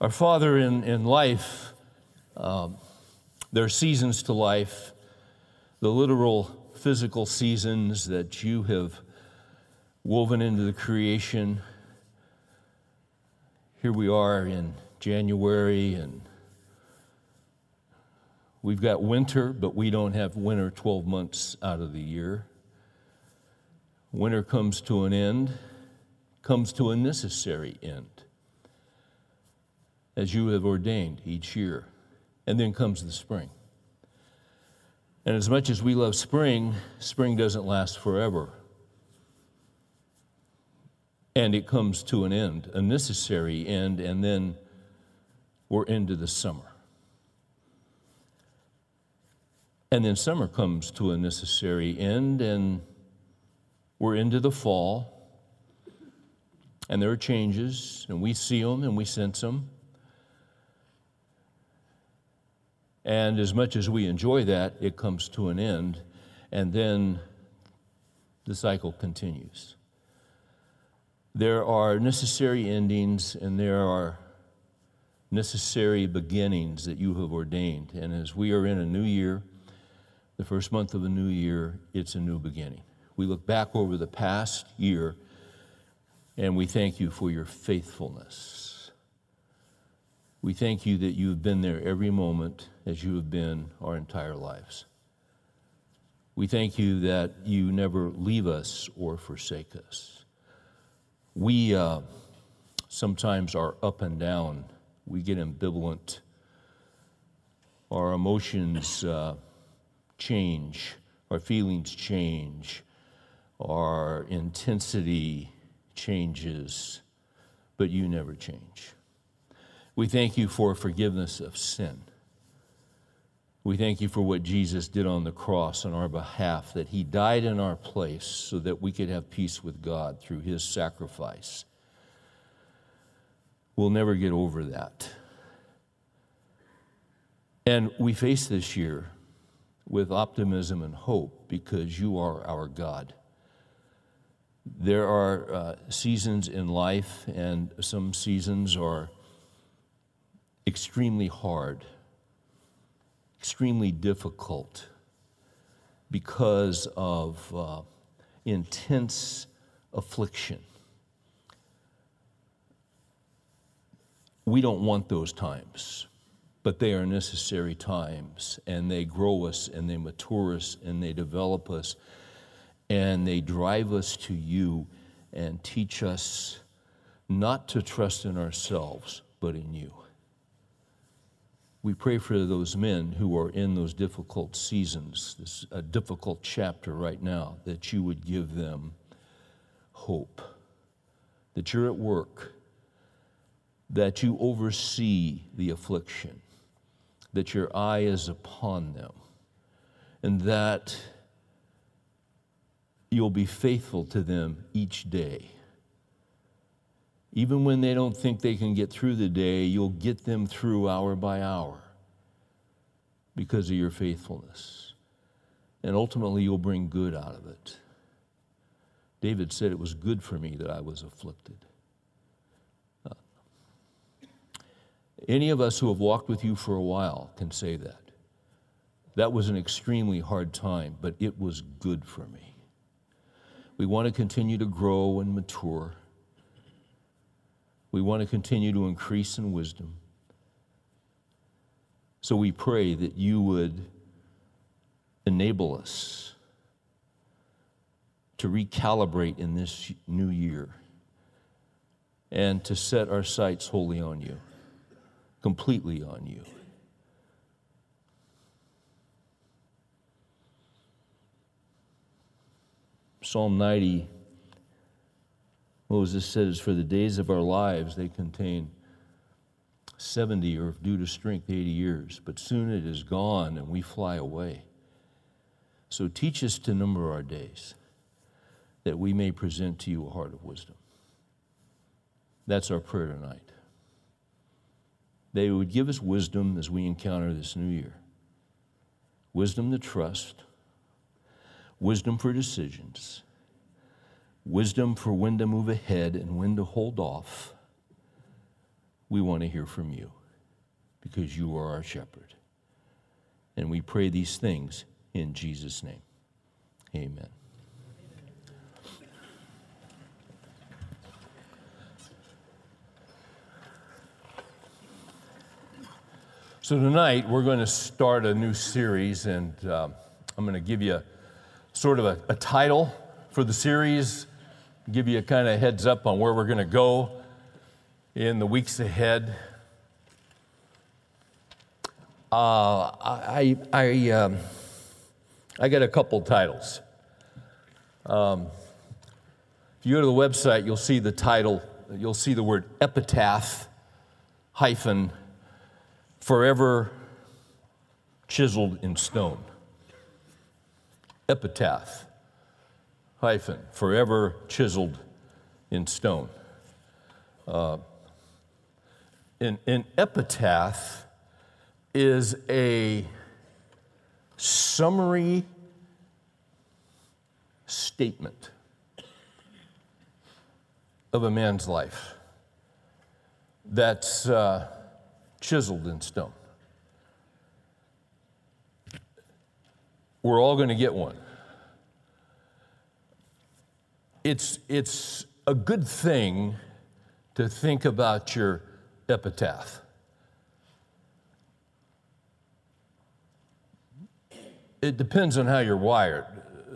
Our Father in, in life, um, there are seasons to life, the literal physical seasons that you have woven into the creation. Here we are in January, and we've got winter, but we don't have winter 12 months out of the year. Winter comes to an end, comes to a necessary end as you have ordained each year. And then comes the spring. And as much as we love spring, spring doesn't last forever. And it comes to an end, a necessary end, and then we're into the summer. And then summer comes to a necessary end, and we're into the fall. And there are changes, and we see them and we sense them. And as much as we enjoy that, it comes to an end, and then the cycle continues. There are necessary endings and there are necessary beginnings that you have ordained. And as we are in a new year, the first month of a new year, it's a new beginning. We look back over the past year and we thank you for your faithfulness. We thank you that you have been there every moment as you have been our entire lives. We thank you that you never leave us or forsake us. We uh, sometimes are up and down, we get ambivalent, our emotions uh, change, our feelings change, our intensity changes, but you never change. We thank you for forgiveness of sin. We thank you for what Jesus did on the cross on our behalf, that he died in our place so that we could have peace with God through his sacrifice. We'll never get over that. And we face this year with optimism and hope because you are our God. There are uh, seasons in life, and some seasons are extremely hard, extremely difficult because of uh, intense affliction. We don't want those times, but they are necessary times, and they grow us, and they mature us, and they develop us, and they drive us to you and teach us not to trust in ourselves, but in you. We pray for those men who are in those difficult seasons, this a difficult chapter right now, that you would give them hope, that you're at work, that you oversee the affliction, that your eye is upon them, and that you'll be faithful to them each day. Even when they don't think they can get through the day, you'll get them through hour by hour because of your faithfulness. And ultimately, you'll bring good out of it. David said, It was good for me that I was afflicted. Uh, any of us who have walked with you for a while can say that. That was an extremely hard time, but it was good for me. We want to continue to grow and mature. We want to continue to increase in wisdom. So we pray that you would enable us to recalibrate in this new year and to set our sights wholly on you, completely on you. Psalm 90 Moses says, For the days of our lives, they contain 70 or due to strength 80 years, but soon it is gone and we fly away. So teach us to number our days that we may present to you a heart of wisdom. That's our prayer tonight. They would give us wisdom as we encounter this new year wisdom to trust, wisdom for decisions wisdom for when to move ahead and when to hold off, we want to hear from you because you are our shepherd. And we pray these things in Jesus' name. Amen. So, tonight we're going to start a new series, and uh, I'm going to give you sort of a, a, title for the series, give you a kind of heads up on where we're going to go in the weeks ahead. Uh, I, I, um, I got a couple titles. Um, if you go to the website, you'll see the title, you'll see the word epitaph hyphen forever chiseled in stone. Epitaph, hyphen, forever chiseled in stone. Uh, an, an epitaph is a summary statement of a man's life that's uh, chiseled in stone. We're all going to get one. It's, it's a good thing to think about your epitaph. It depends on how you're wired.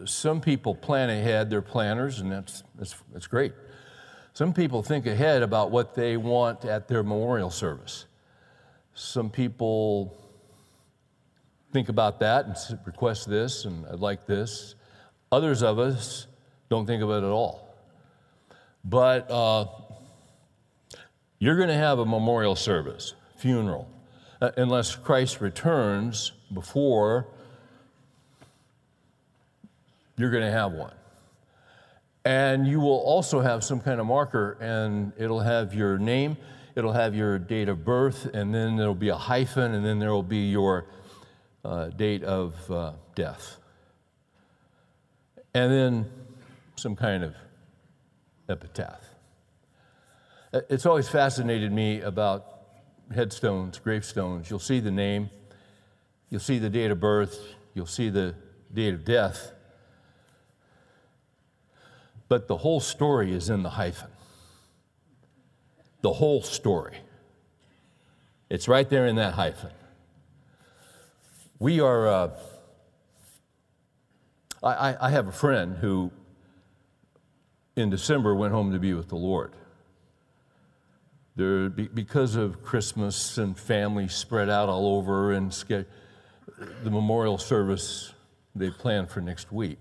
Some people plan ahead, they're planners, and that's, that's, that's great. Some people think ahead about what they want at their memorial service. Some people think about that and request this, and I'd like this. Others of us don't think of it at all. But uh, you're going to have a memorial service, funeral, uh, unless Christ returns before you're going to have one. And you will also have some kind of marker, and it'll have your name it'll have your date of birth, and then there'll be a hyphen, and then there will be your uh, date of uh, death. And then some kind of epitaph. It's always fascinated me about headstones, gravestones. You'll see the name, you'll see the date of birth, you'll see the date of death, but the whole story is in the hyphen the whole story. It's right there in that hyphen. We are, uh, I, I have a friend who in December went home to be with the Lord. There, because of Christmas and family spread out all over, and the memorial service they planned for next week.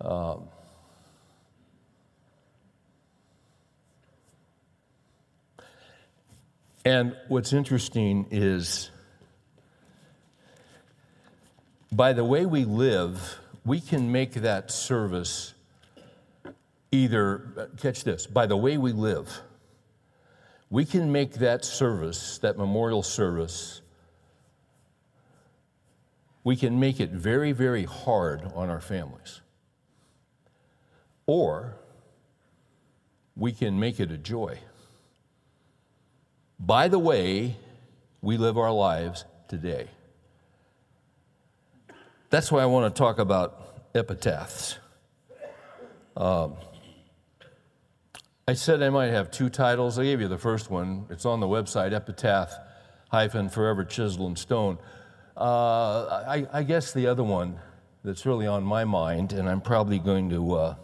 Um, And what's interesting is by the way we live, we can make that service either, catch this, by the way we live, we can make that service, that memorial service, we can make it very, very hard on our families. Or we can make it a joy by the way we live our lives today. That's why I want to talk about epitaphs. Um, I said I might have two titles. I gave you the first one. It's on the website, epitaph hyphen forever chisel and stone. Uh, I, I, guess the other one that's really on my mind, and I'm probably going to, uh,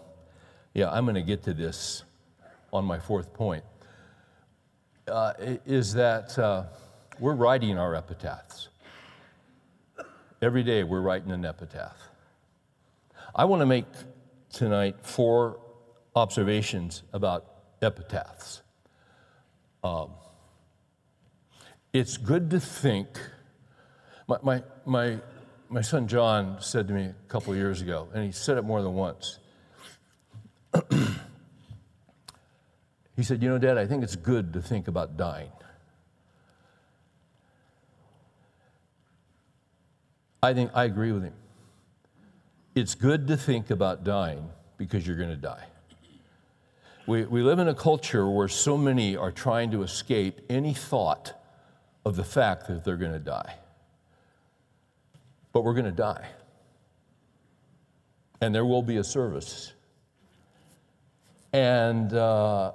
yeah, I'm going to get to this on my fourth point uh, is that uh, we're writing our epitaphs. Every day we're writing an epitaph. I want to make tonight four observations about epitaphs. Um, it's good to think. My, my, my, my son John said to me a couple years ago, and he said it more than once. He said, You know, Dad, I think it's good to think about dying. I think I agree with him. It's good to think about dying because you're going to die. We, we live in a culture where so many are trying to escape any thought of the fact that they're going to die. But we're going to die. And there will be a service. And uh,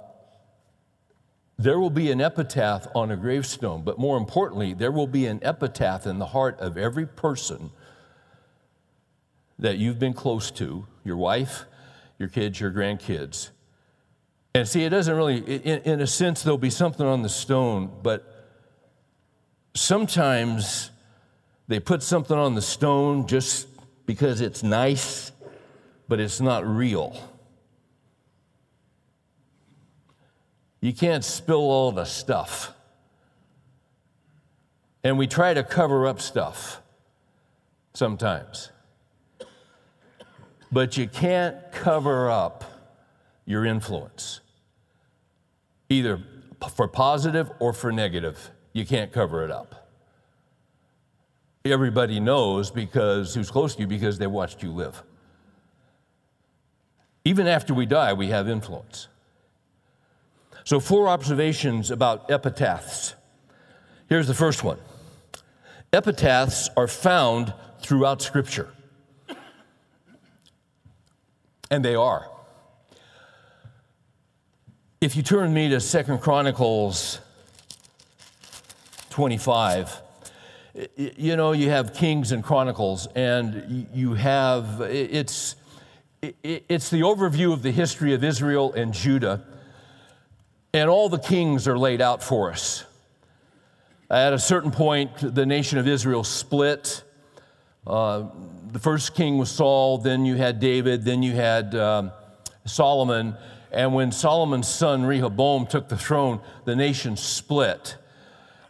there will be an epitaph on a gravestone, but more importantly, there will be an epitaph in the heart of every person that you've been close to your wife, your kids, your grandkids. And see, it doesn't really, in, in a sense, there'll be something on the stone, but sometimes they put something on the stone just because it's nice, but it's not real. You can't spill all the stuff. And we try to cover up stuff sometimes. But you can't cover up your influence, either for positive or for negative. You can't cover it up. Everybody knows because who's close to you because they watched you live. Even after we die, we have influence. So, four observations about epitaphs. Here's the first one epitaphs are found throughout Scripture. And they are. If you turn me to Second Chronicles 25, you know, you have Kings and Chronicles, and you have, it's, it's the overview of the history of Israel and Judah and all the kings are laid out for us. At a certain point, the nation of Israel split. Uh, the first king was Saul, then you had David, then you had um, Solomon. And when Solomon's son Rehoboam took the throne, the nation split.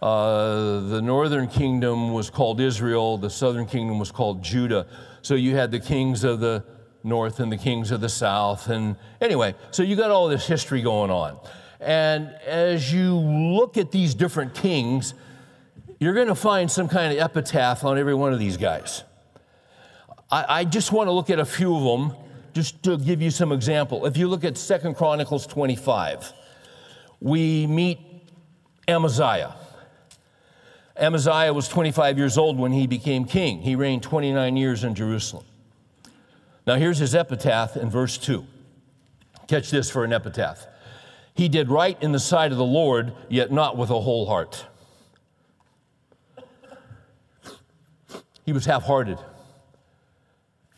Uh, the northern kingdom was called Israel, the southern kingdom was called Judah. So you had the kings of the north and the kings of the south. And anyway, so you got all this history going on. And as you look at these different kings, you're going to find some kind of epitaph on every one of these guys. I, I just want to look at a few of them just to give you some example. If you look at Second Chronicles 25, we meet Amaziah. Amaziah was 25 years old when he became king. He reigned 29 years in Jerusalem. Now, here's his epitaph in verse 2. Catch this for an epitaph. He did right in the sight of the Lord, yet not with a whole heart. He was half hearted.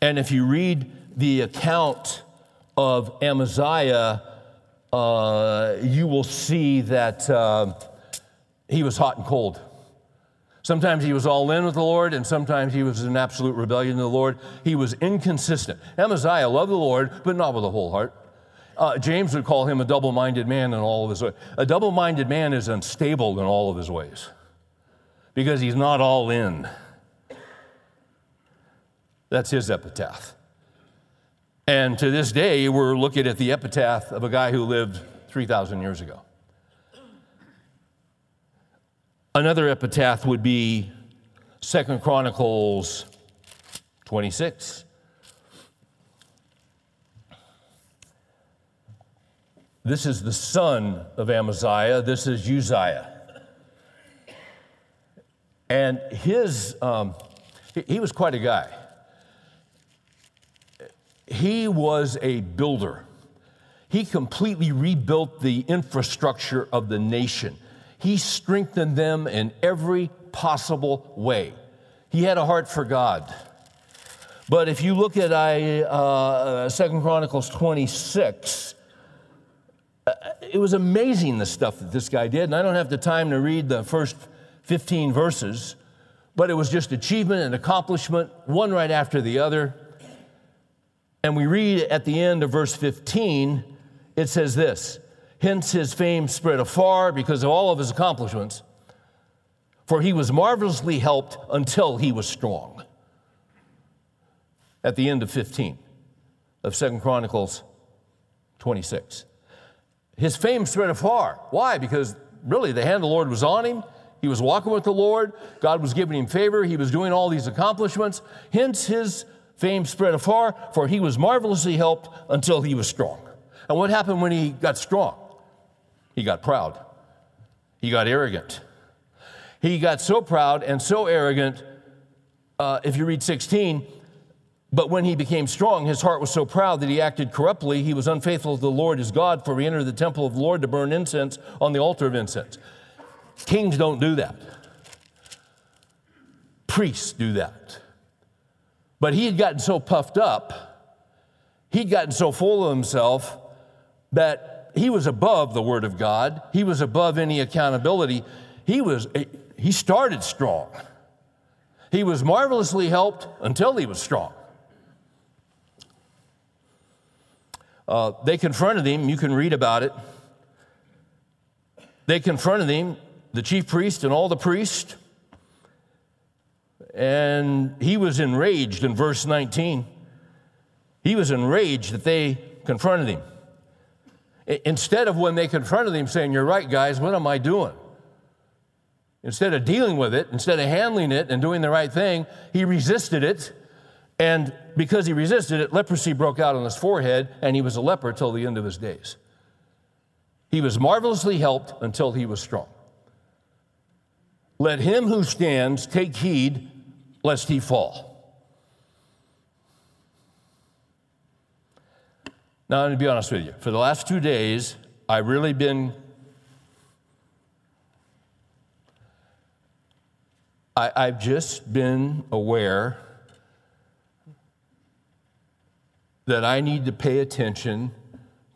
And if you read the account of Amaziah, uh, you will see that uh, he was hot and cold. Sometimes he was all in with the Lord, and sometimes he was in absolute rebellion to the Lord. He was inconsistent. Amaziah loved the Lord, but not with a whole heart. Uh, James would call him a double minded man in all of his ways. A double minded man is unstable in all of his ways because he's not all in. That's his epitaph. And to this day, we're looking at the epitaph of a guy who lived 3,000 years ago. Another epitaph would be Second Chronicles 26. This is the son of Amaziah. This is Uzziah. And his, um, he was quite a guy. He was a builder. He completely rebuilt the infrastructure of the nation. He strengthened them in every possible way. He had a heart for God. But if you look at uh, Second Chronicles 26, it was amazing the stuff that this guy did. And I don't have the time to read the first 15 verses, but it was just achievement and accomplishment, one right after the other. And we read at the end of verse 15, it says this Hence his fame spread afar because of all of his accomplishments, for he was marvelously helped until he was strong. At the end of 15 of Second Chronicles 26. His fame spread afar. Why? Because really the hand of the Lord was on him. He was walking with the Lord. God was giving him favor. He was doing all these accomplishments. Hence his fame spread afar, for he was marvelously helped until he was strong. And what happened when he got strong? He got proud. He got arrogant. He got so proud and so arrogant, uh, if you read 16, but when he became strong, his heart was so proud that he acted corruptly. He was unfaithful to the Lord his God, for he entered the temple of the Lord to burn incense on the altar of incense. Kings don't do that, priests do that. But he had gotten so puffed up, he'd gotten so full of himself that he was above the Word of God. He was above any accountability. He was, he started strong. He was marvelously helped until he was strong. Uh, they confronted him. You can read about it. They confronted him, the chief priest and all the priests. And he was enraged in verse 19. He was enraged that they confronted him. Instead of when they confronted him saying, You're right, guys, what am I doing? Instead of dealing with it, instead of handling it and doing the right thing, he resisted it. And because he resisted it, leprosy broke out on his forehead, and he was a leper till the end of his days. He was marvelously helped until he was strong. Let him who stands take heed lest he fall. Now, I'm going to be honest with you. For the last two days, I've really been. I, I've just been aware that I need to pay attention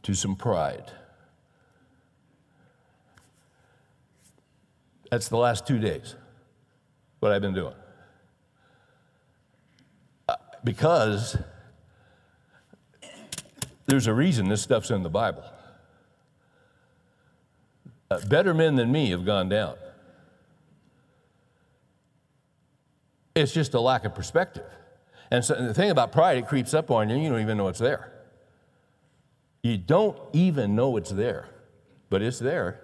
to some pride. That's the last two days, what I've been doing because there's a reason this stuff's in the Bible. Uh, better men than me have gone down. It's just a lack of perspective. And so the thing about pride, it creeps up on you, you don't even know it's there. You don't even know it's there, but it's there.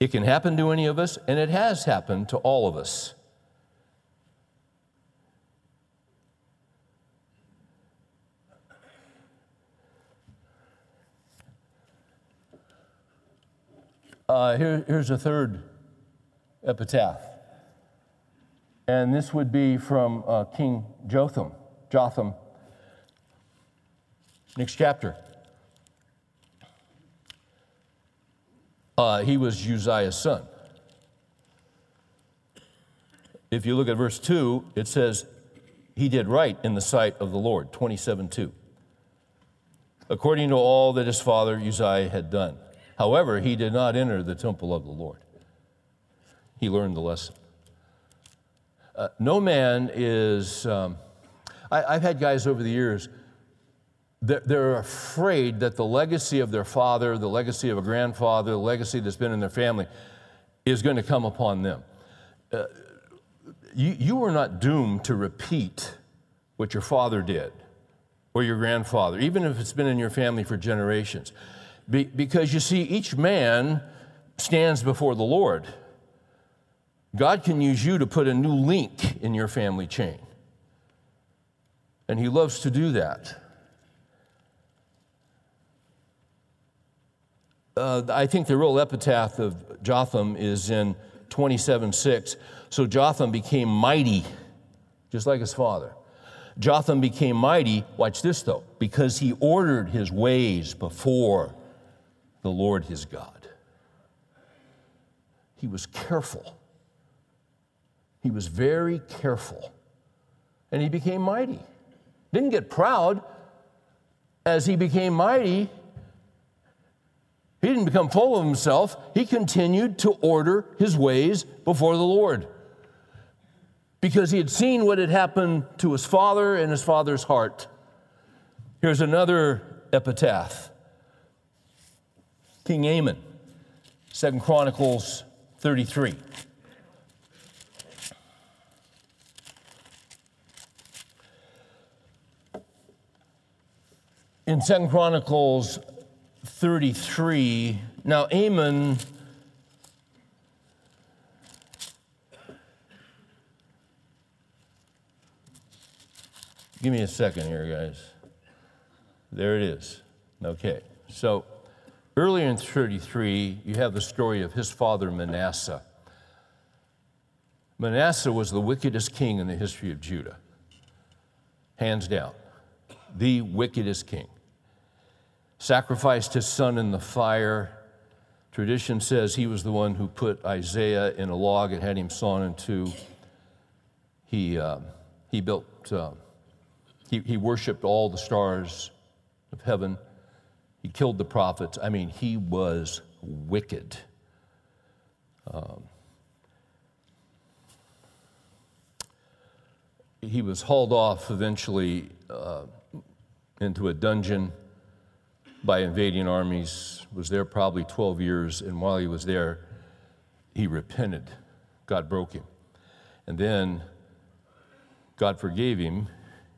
It can happen to any of us, and it has happened to all of us. Uh, here, here's a third epitaph. And this would be from uh, King Jotham. Jotham. Next chapter. Uh, he was Uzziah's son. If you look at verse 2, it says, He did right in the sight of the Lord, 27 2, according to all that his father Uzziah had done. However, he did not enter the temple of the Lord. He learned the lesson. Uh, no man is, um, I, have had guys over the years, they're, they're afraid that the legacy of their father, the legacy of a grandfather, the legacy that's been in their family is going to come upon them. Uh, you, you are not doomed to repeat what your father did or your grandfather, even if it's been in your family for generations. Be, because you see, each man stands before the Lord. God can use you to put a new link in your family chain. And He loves to do that. Uh, I think the real epitaph of Jotham is in 27 6. So Jotham became mighty, just like his father. Jotham became mighty, watch this though, because he ordered his ways before the Lord his God. He was careful. He was very careful. And he became mighty. Didn't get proud. As he became mighty, he didn't become full of himself. He continued to order his ways before the Lord because he had seen what had happened to his father and his father's heart. Here's another epitaph King Amon, Second Chronicles 33. In Second Chronicles 33, now Amon Give me a second here, guys. There it is. Okay. So earlier in 33, you have the story of his father Manasseh. Manasseh was the wickedest king in the history of Judah, hands down, the wickedest king. Sacrificed his son in the fire. Tradition says he was the one who put Isaiah in a log and had him sawn in two. He, uh, he built, uh, he, he worshiped all the stars of heaven. He killed the prophets. I mean, he was wicked. Um, he was hauled off eventually uh, into a dungeon by invading armies, was there probably 12 years, and while he was there, he repented. God broke him. And then God forgave him,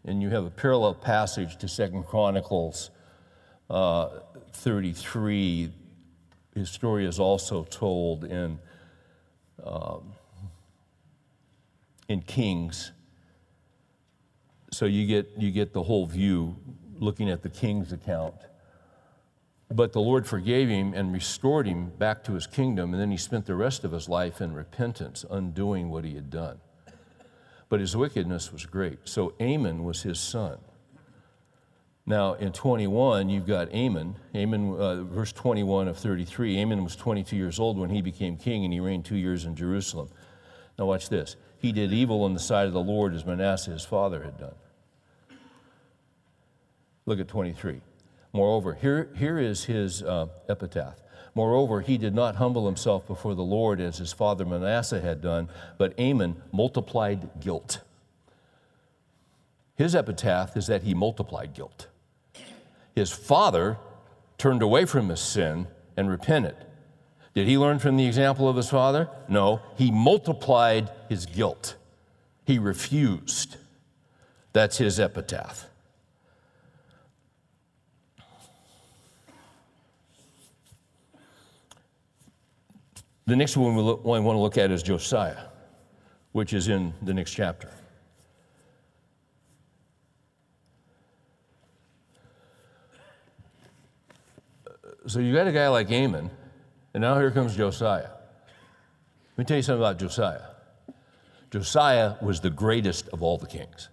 and you have a parallel passage to Second Chronicles uh, 33. His story is also told in, um, in Kings so you get, you get the whole view looking at the king's account. But the Lord forgave him and restored him back to his kingdom, and then he spent the rest of his life in repentance, undoing what he had done. But his wickedness was great. So Amon was his son. Now, in 21, you've got Amon. Amon, uh, verse 21 of 33, Amon was 22 years old when he became king, and he reigned two years in Jerusalem. Now, watch this. He did evil in the sight of the Lord as Manasseh, his father, had done. Look at 23. Moreover, here, here is his uh, epitaph. Moreover, he did not humble himself before the Lord as his father Manasseh had done, but Amon multiplied guilt. His epitaph is that he multiplied guilt. His father turned away from his sin and repented. Did he learn from the example of his father? No, he multiplied his guilt. He refused. That's his epitaph. The next one we want to look at is Josiah, which is in the next chapter. So you got a guy like Amon, and now here comes Josiah. Let me tell you something about Josiah. Josiah was the greatest of all the kings.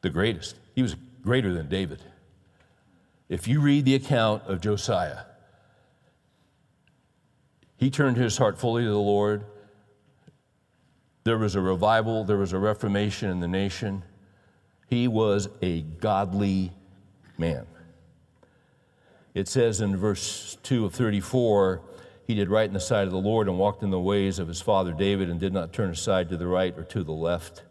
The greatest. He was greater than David. If you read the account of Josiah, he turned his heart fully to the Lord. There was a revival, there was a reformation in the nation. He was a godly man. It says in verse 2 of 34 he did right in the sight of the Lord and walked in the ways of his father David and did not turn aside to the right or to the left.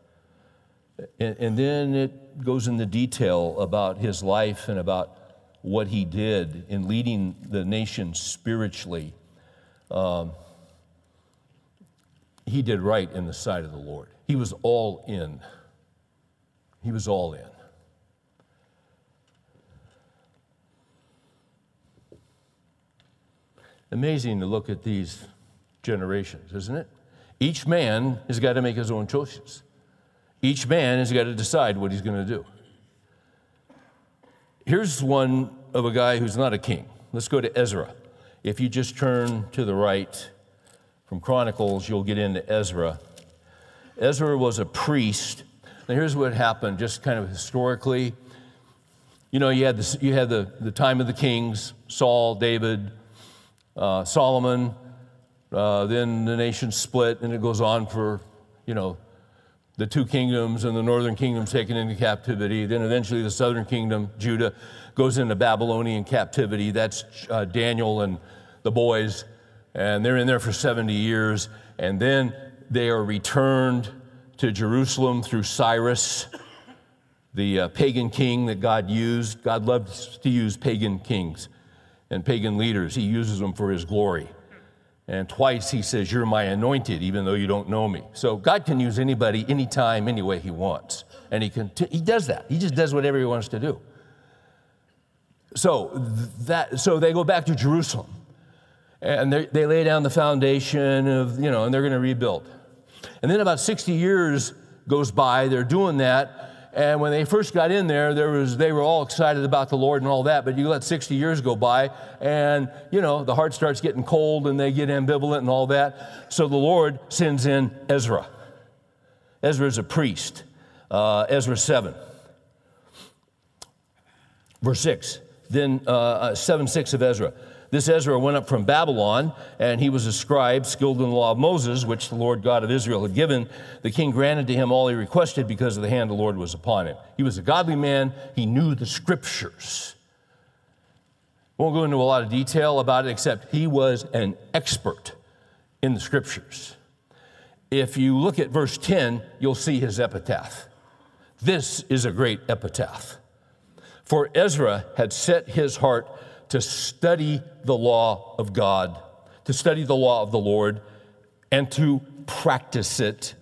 And, and then it goes into detail about his life and about what he did in leading the nation spiritually um, he did right in the sight of the Lord. He was all in. He was all in. Amazing to look at these generations, isn't it? Each man has got to make his own choices. Each man has got to decide what he's going to do. Here's one of a guy who's not a king. Let's go to Ezra. If you just turn to the right from Chronicles, you'll get into Ezra. Ezra was a priest. Now, here's what happened, just kind of historically. You know, you had, this, you had the, the time of the kings Saul, David, uh, Solomon. Uh, then the nation split, and it goes on for, you know, the two kingdoms and the northern kingdom taken into captivity. Then eventually the southern kingdom, Judah, goes into Babylonian captivity. That's uh, Daniel and the boys, and they're in there for 70 years. And then they are returned to Jerusalem through Cyrus, the uh, pagan king that God used. God loves to use pagan kings and pagan leaders, He uses them for His glory. And twice he says, You're my anointed, even though you don't know me. So God can use anybody, anytime, any way he wants. And he, can t- he does that. He just does whatever he wants to do. So, that, so they go back to Jerusalem and they lay down the foundation of, you know, and they're going to rebuild. And then about 60 years goes by, they're doing that, And when they first got in there, there was, they were all excited about the Lord and all that. But you let 60 years go by, and you know the heart starts getting cold, and they get ambivalent and all that. So the Lord sends in Ezra. Ezra is a priest. Uh, Ezra 7, verse 6. Then uh, uh 7 6 of Ezra. This Ezra went up from Babylon, and he was a scribe skilled in the law of Moses, which the Lord God of Israel had given. The king granted to him all he requested because of the hand of the Lord was upon him. He was a godly man, he knew the scriptures. Won't go into a lot of detail about it, except he was an expert in the scriptures. If you look at verse 10, you'll see his epitaph. This is a great epitaph. For Ezra had set his heart to study the law of God, to study the law of the Lord, and to practice it,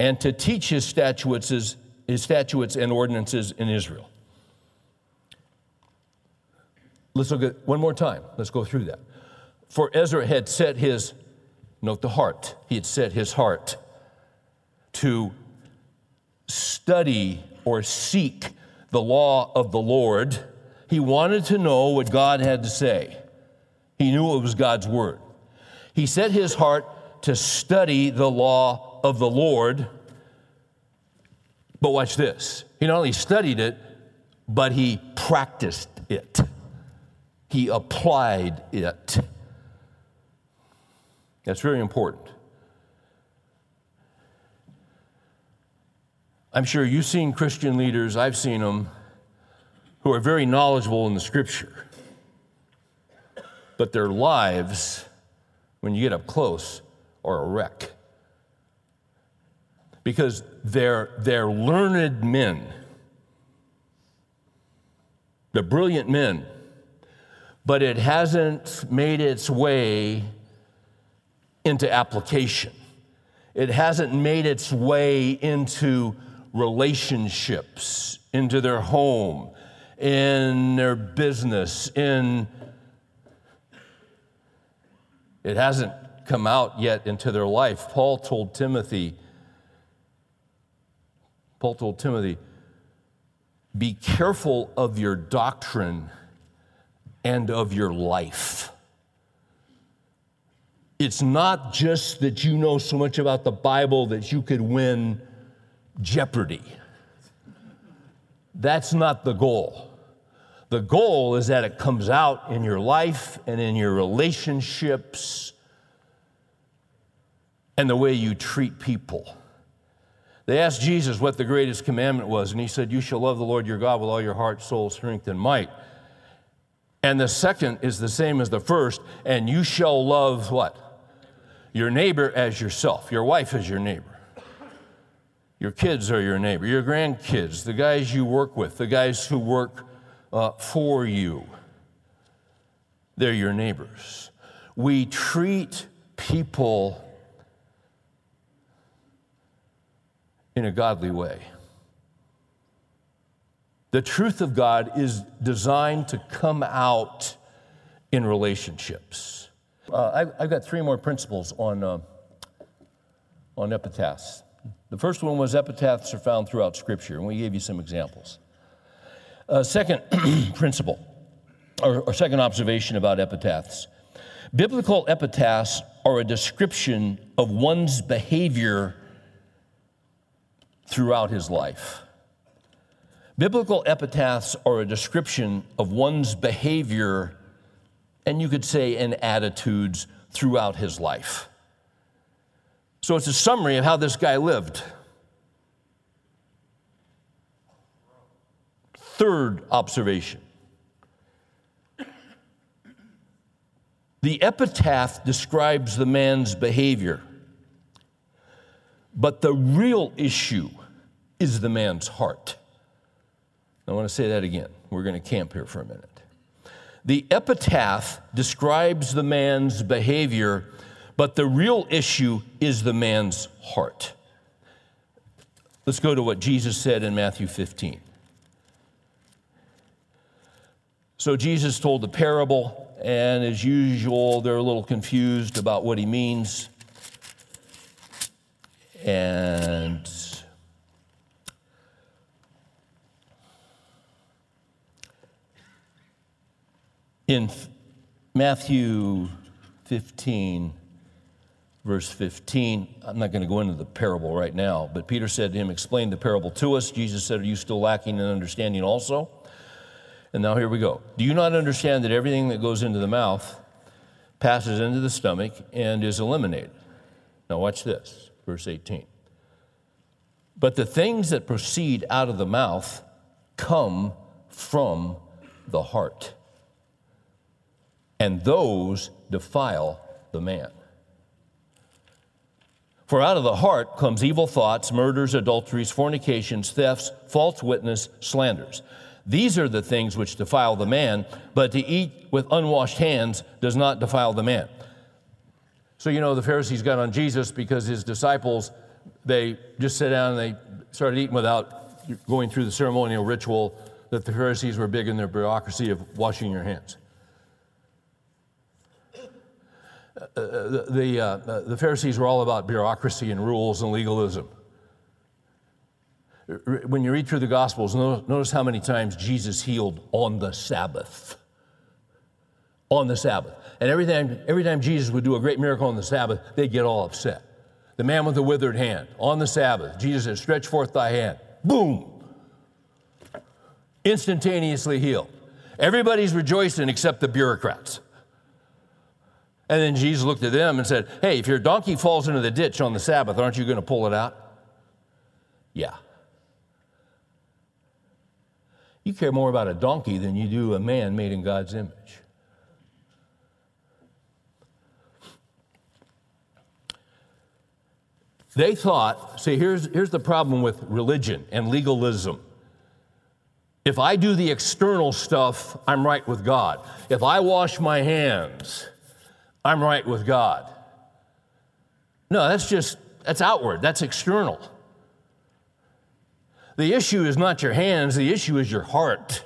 and to teach his statutes, his statutes and ordinances in Israel. Let's look at one more time. Let's go through that. For Ezra had set his, note the heart, he had set his heart to study or seek the law of the Lord he wanted to know what God had to say. He knew it was God's word. He set his heart to study the law of the Lord. But watch this. He not only studied it, but he practiced it. He applied it. That's very important. I'm sure you've seen Christian leaders, I've seen them, who are very knowledgeable in the scripture. But their lives, when you get up close, are a wreck. Because they're, they're learned men, they're brilliant men, but it hasn't made its way into application. It hasn't made its way into relationships, into their home, in their business, in it hasn't come out yet into their life. Paul told Timothy, Paul told Timothy, be careful of your doctrine and of your life. It's not just that you know so much about the Bible that you could win Jeopardy. That's not the goal. The goal is that it comes out in your life and in your relationships and the way you treat people. They asked Jesus what the greatest commandment was, and he said, You shall love the Lord your God with all your heart, soul, strength, and might. And the second is the same as the first, and you shall love what? Your neighbor as yourself, your wife as your neighbor. Your kids are your neighbor, your grandkids, the guys you work with, the guys who work uh, for you. They're your neighbors. We treat people in a godly way. The truth of God is designed to come out in relationships. Uh, I've, I've, got three more principles on, uh, on epitaphs. The first one was epitaphs are found throughout Scripture, and we gave you some examples. Uh, second principle, or, or second observation about epitaphs biblical epitaphs are a description of one's behavior throughout his life. Biblical epitaphs are a description of one's behavior, and you could say, and attitudes throughout his life. So it's a summary of how this guy lived. Third observation the epitaph describes the man's behavior, but the real issue is the man's heart. I want to say that again. We're going to camp here for a minute. The epitaph describes the man's behavior, but the real issue is the man's heart. Let's go to what Jesus said in Matthew 15. So Jesus told the parable, and as usual, they're a little confused about what he means. And in Matthew 15, verse 15. I'm not going to go into the parable right now, but Peter said to him, Explain the parable to us. Jesus said, Are you still lacking in understanding also? And now here we go. Do you not understand that everything that goes into the mouth passes into the stomach and is eliminated? Now, watch this, verse 18. But the things that proceed out of the mouth come from the heart, and those defile the man. For out of the heart comes evil thoughts, murders, adulteries, fornications, thefts, false witness, slanders. These are the things which defile the man, but to eat with unwashed hands does not defile the man. So, you know, the Pharisees got on Jesus because his disciples, they just sat down and they started eating without going through the ceremonial ritual that the Pharisees were big in their bureaucracy of washing your hands. Uh, uh the, the, uh, the Pharisees were all about bureaucracy and rules and legalism. When you read through the Gospels, notice how many times Jesus healed on the Sabbath. On the Sabbath. And every time, every time Jesus would do a great miracle on the Sabbath, they'd get all upset. The man with the withered hand, on the Sabbath, Jesus said, Stretch forth thy hand. Boom! Instantaneously healed. Everybody's rejoicing except the bureaucrats. And then Jesus looked at them and said, Hey, if your donkey falls into the ditch on the Sabbath, aren't you going to pull it out? Yeah. You care more about a donkey than you do a man made in God's image. They thought, see, here's, here's the problem with religion and legalism. If I do the external stuff, I'm right with God. If I wash my hands, I'm right with God. No, that's just, that's outward, that's external. The issue is not your hands, the issue is your heart.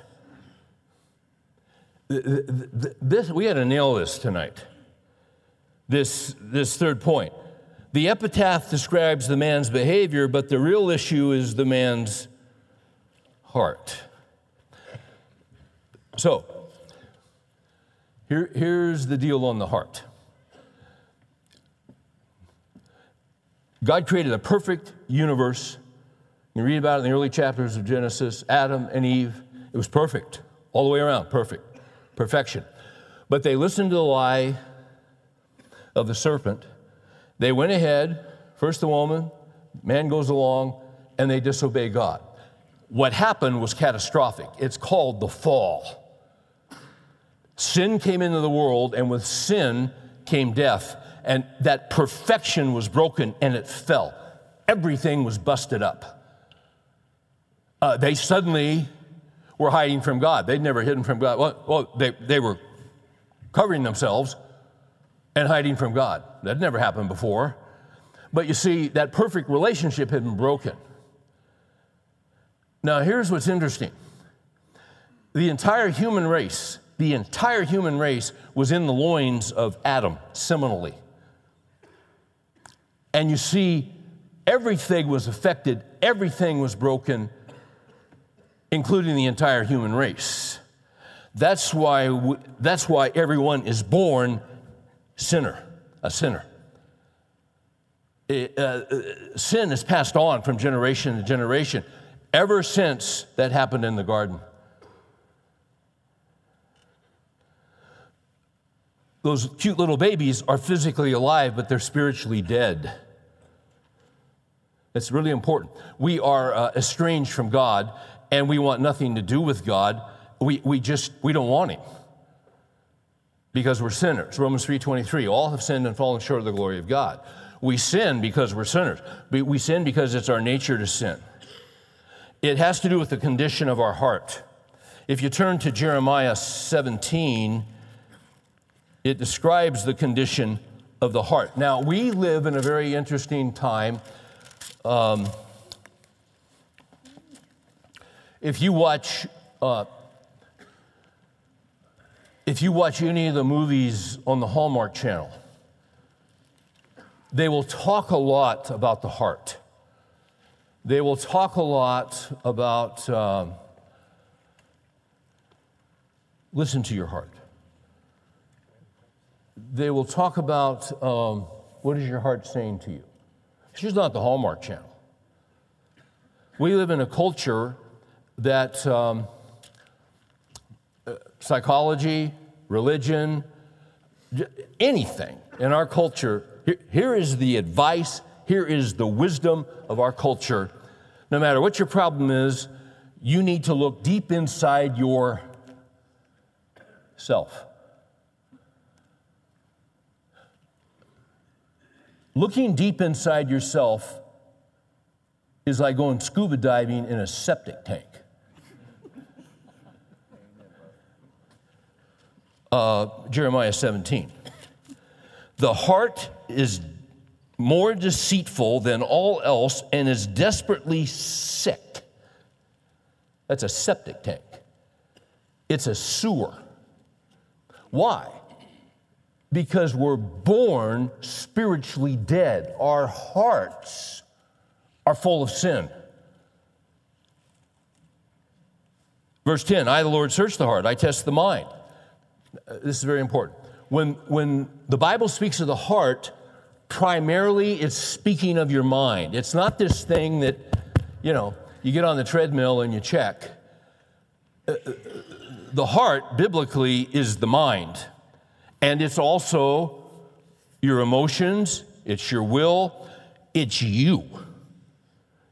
This, we had to nail this tonight. This, this third point. The epitaph describes the man's behavior, but the real issue is the man's heart. So, here, here's the deal on the heart God created a perfect universe you read about it in the early chapters of Genesis Adam and Eve. It was perfect, all the way around, perfect, perfection. But they listened to the lie of the serpent. They went ahead, first the woman, man goes along, and they disobey God. What happened was catastrophic. It's called the fall. Sin came into the world, and with sin came death, and that perfection was broken and it fell. Everything was busted up uh, they suddenly were hiding from God. They'd never hidden from God. Well, well they, they were covering themselves and hiding from God. That never happened before. But you see, that perfect relationship had been broken. Now, here's what's interesting the entire human race, the entire human race was in the loins of Adam, seminally. And you see, everything was affected, everything was broken including the entire human race. That's why, that's why everyone is born sinner, a sinner. It, uh, uh, sin is passed on from generation to generation ever since that happened in the garden. Those cute little babies are physically alive, but they're spiritually dead. It's really important. We are uh, estranged from God, and we want nothing to do with God, we, we just we don't want him because we're sinners. Romans 3:23, all have sinned and fallen short of the glory of God. We sin because we're sinners. We, we sin because it's our nature to sin. It has to do with the condition of our heart. If you turn to Jeremiah 17, it describes the condition of the heart. Now, we live in a very interesting time. Um, if you watch, uh, if you watch any of the movies on the Hallmark Channel, they will talk a lot about the heart. They will talk a lot about um, listen to your heart. they will talk about um, what is your heart saying to you. She's not the Hallmark Channel. We live in a culture that um, psychology, religion, anything in our culture, here, here is the advice, here is the wisdom of our culture. No matter what your problem is, you need to look deep inside your self. Looking deep inside yourself is like going scuba diving in a septic tank. Uh, Jeremiah 17. The heart is more deceitful than all else and is desperately sick. That's a septic tank, it's a sewer. Why? Because we're born spiritually dead. Our hearts are full of sin. Verse 10 I, the Lord, search the heart, I test the mind. Uh, this is very important. When, when the Bible speaks of the heart, primarily it's speaking of your mind. It's not this thing that, you know, you get on the treadmill and you check. Uh, uh, the heart, biblically, is the mind. And it's also your emotions, it's your will, it's you.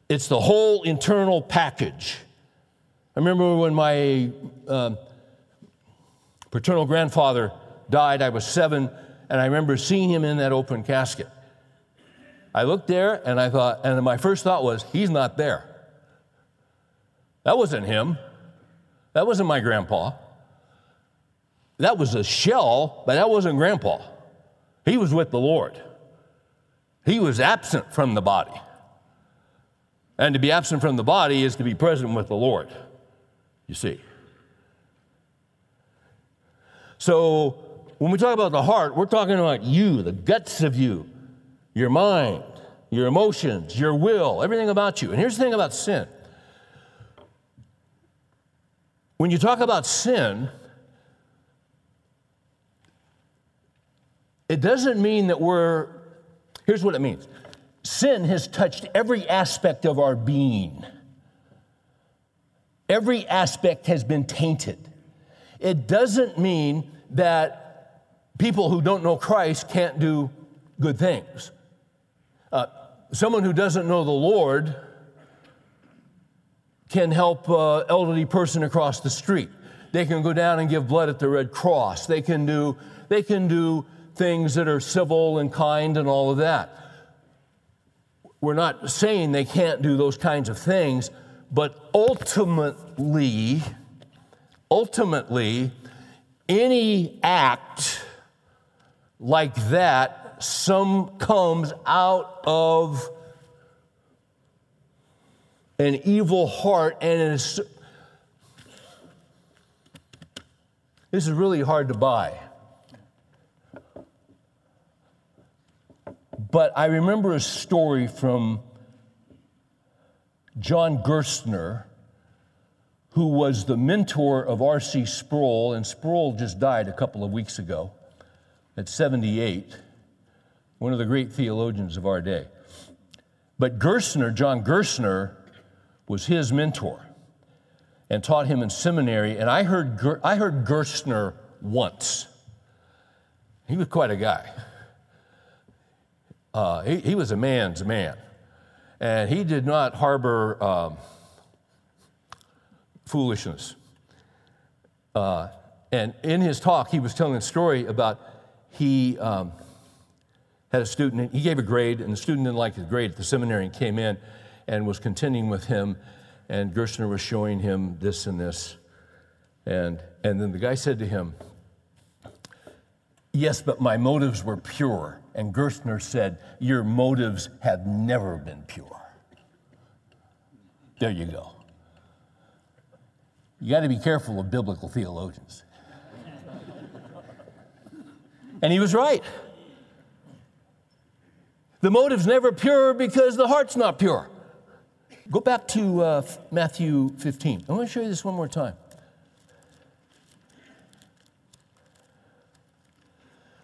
It's the whole internal package. I remember when my uh, paternal grandfather died, I was seven, and I remember seeing him in that open casket. I looked there and I thought, and my first thought was, he's not there. That wasn't him. That wasn't my grandpa. That was a shell, but that wasn't grandpa. He was with the Lord. He was absent from the body. And to be absent from the body is to be present with the Lord, you see. So when we talk about the heart, we're talking about you, the guts of you, your mind, your emotions, your will, everything about you. And here's the thing about sin when you talk about sin, it doesn't mean that we're, here's what it means sin has touched every aspect of our being, every aspect has been tainted. It doesn't mean that people who don't know Christ can't do good things. Uh, someone who doesn't know the Lord can help an elderly person across the street. They can go down and give blood at the Red Cross. They can do, they can do things that are civil and kind and all of that. We're not saying they can't do those kinds of things, but ultimately, ultimately, any act like that some comes out of an evil heart and it's this is really hard to buy. But i remember a story from john gerstner who was the mentor of R.C. Sproul, and Sproul just died a couple of weeks ago at 78, one of the great theologians of our day. But Gerstner, John Gerstner, was his mentor and taught him in seminary. And I heard, I heard Gerstner once. He was quite a guy. Uh, he, he, was a man's man. And he did not harbor um, foolishness. Uh, and in his talk, he was telling a story about he um, had a student, he gave a grade, and the student didn't like his grade at the seminary and came in and was contending with him. And Gerstner was showing him this and this. And, and then the guy said to him, Yes, but my motives were pure. And Gerstner said, Your motives have never been pure. There you go. You got to be careful of biblical theologians. and he was right. The motive's never pure because the heart's not pure. Go back to uh, Matthew 15. I want to show you this one more time.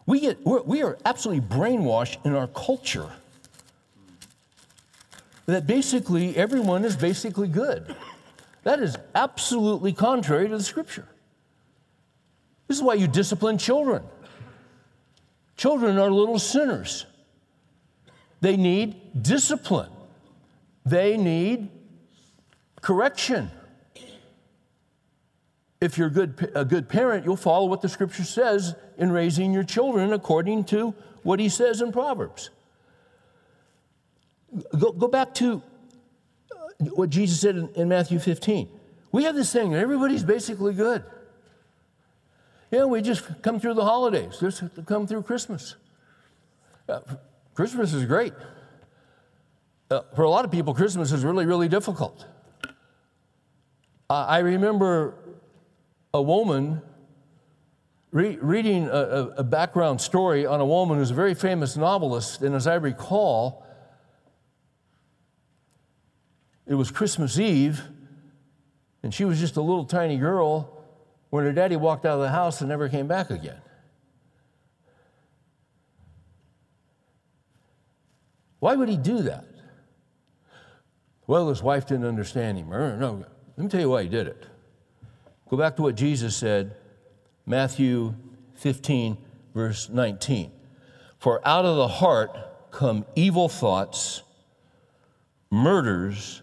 We, get, we're, we are absolutely brainwashed in our culture that basically everyone is basically good. That is absolutely contrary to the scripture. This is why you discipline children. Children are little sinners. They need discipline, they need correction. If you're a good, a good parent, you'll follow what the scripture says in raising your children according to what he says in Proverbs. Go, go back to what Jesus said in, in Matthew 15. We have this thing, everybody's basically good. Yeah, we just come through the holidays, just come through Christmas. Uh, Christmas is great. Uh, for a lot of people, Christmas is really, really difficult. Uh, I remember a woman re- reading a, a background story on a woman who's a very famous novelist, and as I recall, it was Christmas Eve, and she was just a little tiny girl when her daddy walked out of the house and never came back again. Why would he do that? Well, his wife didn't understand him. No, let me tell you why he did it. Go back to what Jesus said, Matthew 15, verse 19. For out of the heart come evil thoughts, murders,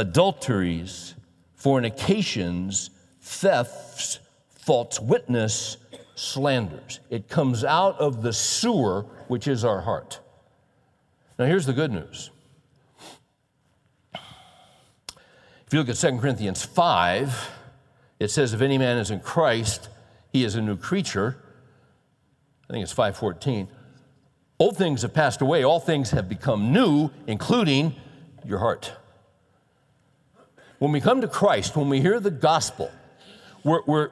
adulteries, fornications, thefts, false witness, slanders. It comes out of the sewer, which is our heart. Now, here's the good news. If you look at 2 Corinthians 5, it says, If any man is in Christ, he is a new creature. I think it's 514. Old things have passed away, all things have become new, including your heart. When we come to Christ, when we hear the gospel, we're, we're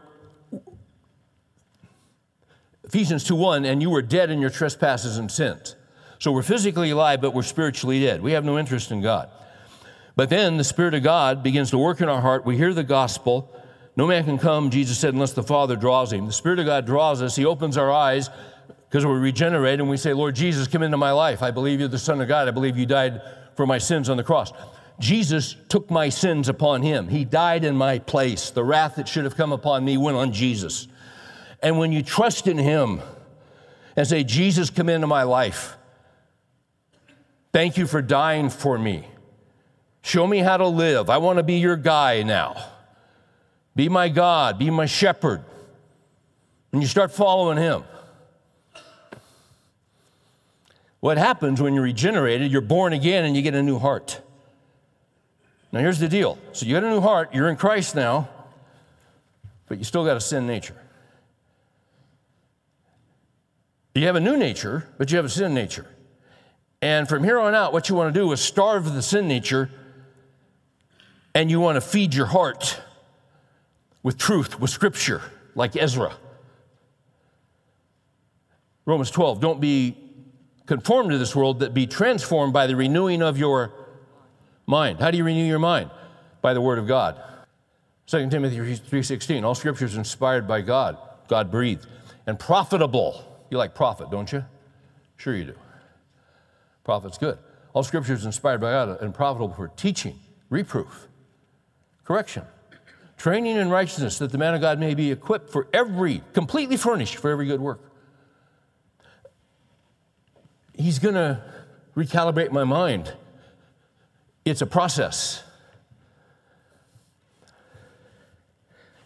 Ephesians 2 1, and you were dead in your trespasses and sins. So we're physically alive, but we're spiritually dead. We have no interest in God. But then the Spirit of God begins to work in our heart. We hear the gospel. No man can come, Jesus said, unless the Father draws him. The Spirit of God draws us. He opens our eyes because we're regenerated, and we say, Lord Jesus, come into my life. I believe you're the Son of God. I believe you died for my sins on the cross. Jesus took my sins upon him. He died in my place. The wrath that should have come upon me went on Jesus. And when you trust in him and say, Jesus, come into my life, thank you for dying for me. Show me how to live. I want to be your guy now. Be my God, be my shepherd. And you start following him. What happens when you're regenerated, you're born again and you get a new heart. Now, here's the deal. So, you got a new heart, you're in Christ now, but you still got a sin nature. You have a new nature, but you have a sin nature. And from here on out, what you want to do is starve the sin nature and you want to feed your heart with truth, with scripture, like Ezra. Romans 12, don't be conformed to this world, but be transformed by the renewing of your mind. How do you renew your mind? By the word of God. 2 Timothy 3:16, all scripture is inspired by God, God breathed, and profitable. You like profit, don't you? Sure you do. Profit's good. All scripture is inspired by God and profitable for teaching, reproof, correction, training in righteousness, that the man of God may be equipped for every, completely furnished for every good work. He's going to recalibrate my mind it's a process.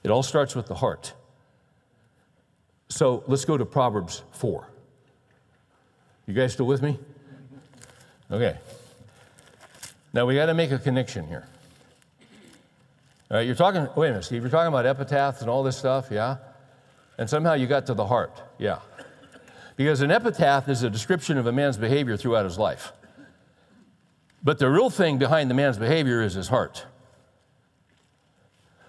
It all starts with the heart. So let's go to Proverbs 4. You guys still with me? Okay. Now we got to make a connection here. All right, you're talking, wait a minute, Steve, you're talking about epitaphs and all this stuff, yeah? And somehow you got to the heart, yeah. Because an epitaph is a description of a man's behavior throughout his life. But the real thing behind the man's behavior is his heart.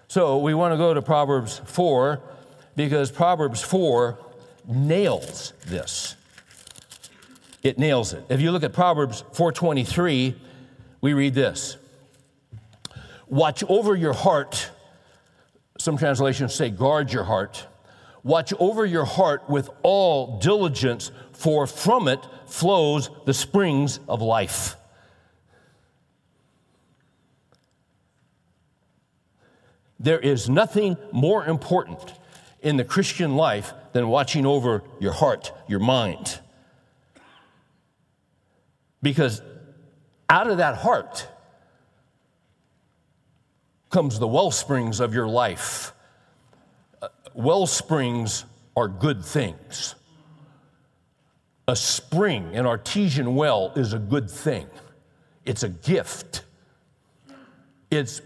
So we want to go to Proverbs 4 because Proverbs 4 nails this. It nails it. If you look at Proverbs 4:23, we read this. Watch over your heart. Some translations say guard your heart. Watch over your heart with all diligence, for from it flows the springs of life. There is nothing more important in the Christian life than watching over your heart, your mind. Because out of that heart comes the well springs of your life. Uh, well springs are good things. A spring, an artesian well, is a good thing. It's a gift. It's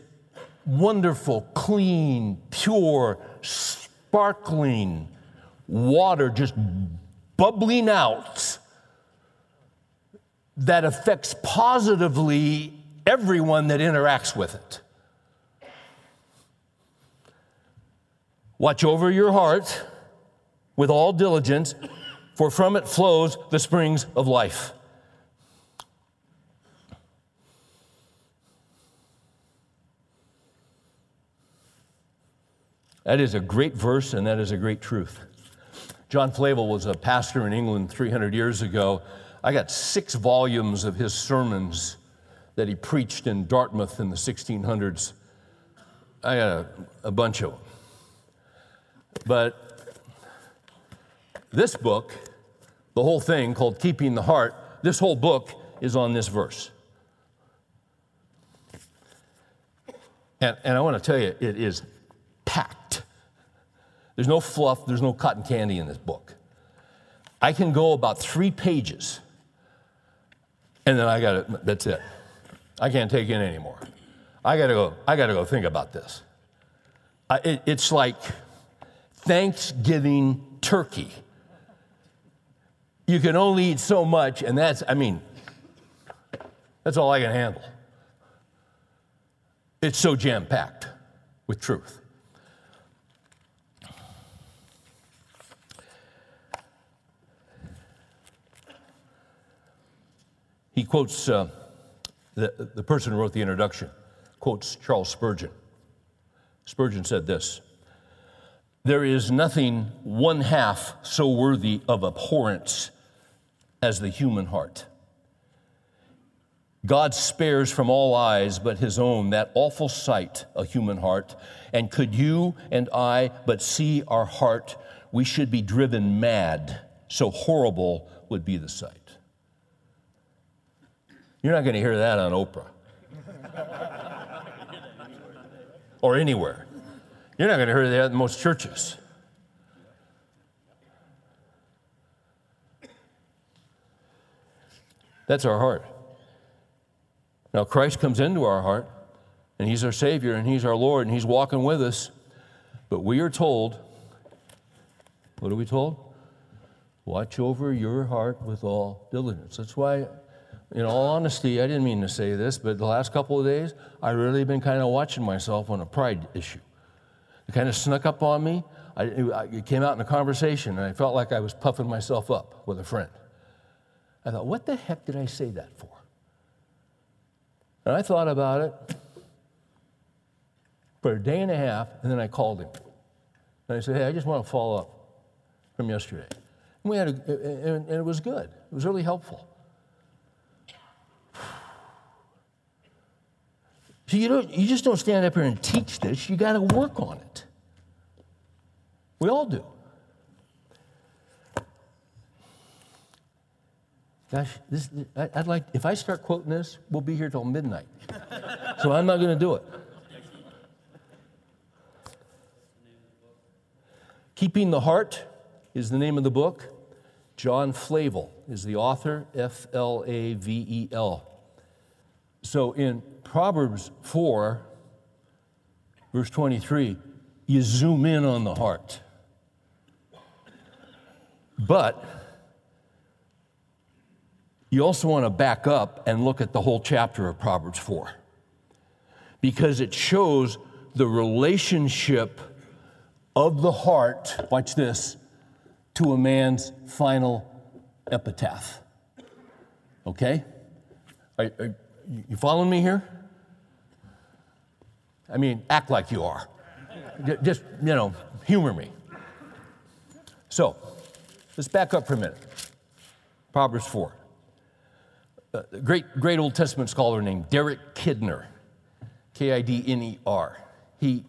wonderful, clean, pure, sparkling water just bubbling out that affects positively everyone that interacts with it. Watch over your heart with all diligence, for from it flows the springs of life. That is a great verse and that is a great truth. John Flavel was a pastor in England 300 years ago. I got six volumes of his sermons that he preached in Dartmouth in the 1600s. I got a, a bunch of them. But this book, the whole thing called Keeping the Heart, this whole book is on this verse. And, and I want to tell you, it is packed. There's no fluff, there's no cotton candy in this book. I can go about three pages, and then I got it, that's it. I can't take in anymore. I gotta go, I gotta go think about this. I, it, it's like, Thanksgiving turkey. You can only eat so much, and that's, I mean, that's all I can handle. It's so jam packed with truth. He quotes uh, the, the person who wrote the introduction, quotes Charles Spurgeon. Spurgeon said this there is nothing one half so worthy of abhorrence as the human heart. God spares from all eyes but his own that awful sight, a human heart. And could you and I but see our heart, we should be driven mad. So horrible would be the sight. You're not going to hear that on Oprah or anywhere. You're not going to hear that in most churches. That's our heart. Now, Christ comes into our heart, and He's our Savior, and He's our Lord, and He's walking with us. But we are told, what are we told? Watch over your heart with all diligence. That's why, in all honesty, I didn't mean to say this, but the last couple of days, I really been kind of watching myself on a pride issue. It kind of snuck up on me. I, it came out in a conversation, and I felt like I was puffing myself up with a friend. I thought, what the heck did I say that for? And I thought about it for a day and a half, and then I called him. And I said, hey, I just want to follow up from yesterday. And, we had a, and it was good. It was really helpful. So you, don't, you just don't stand up here and teach this, you got to work on it. We all do. Gosh, this, I'd like, if I start quoting this, we'll be here till midnight. so I'm not going to do it. Keeping the Heart is the name of the book. John Flavel is the author, F L A V E L. So in Proverbs 4, verse 23, you zoom in on the heart. But you also want to back up and look at the whole chapter of Proverbs 4 because it shows the relationship of the heart, watch this, to a man's final epitaph. Okay? Are you following me here? I mean, act like you are. Just, you know, humor me. So, let's back up for a minute. Proverbs 4. A great, great Old Testament scholar named Derek Kidner, K I D N E R. He,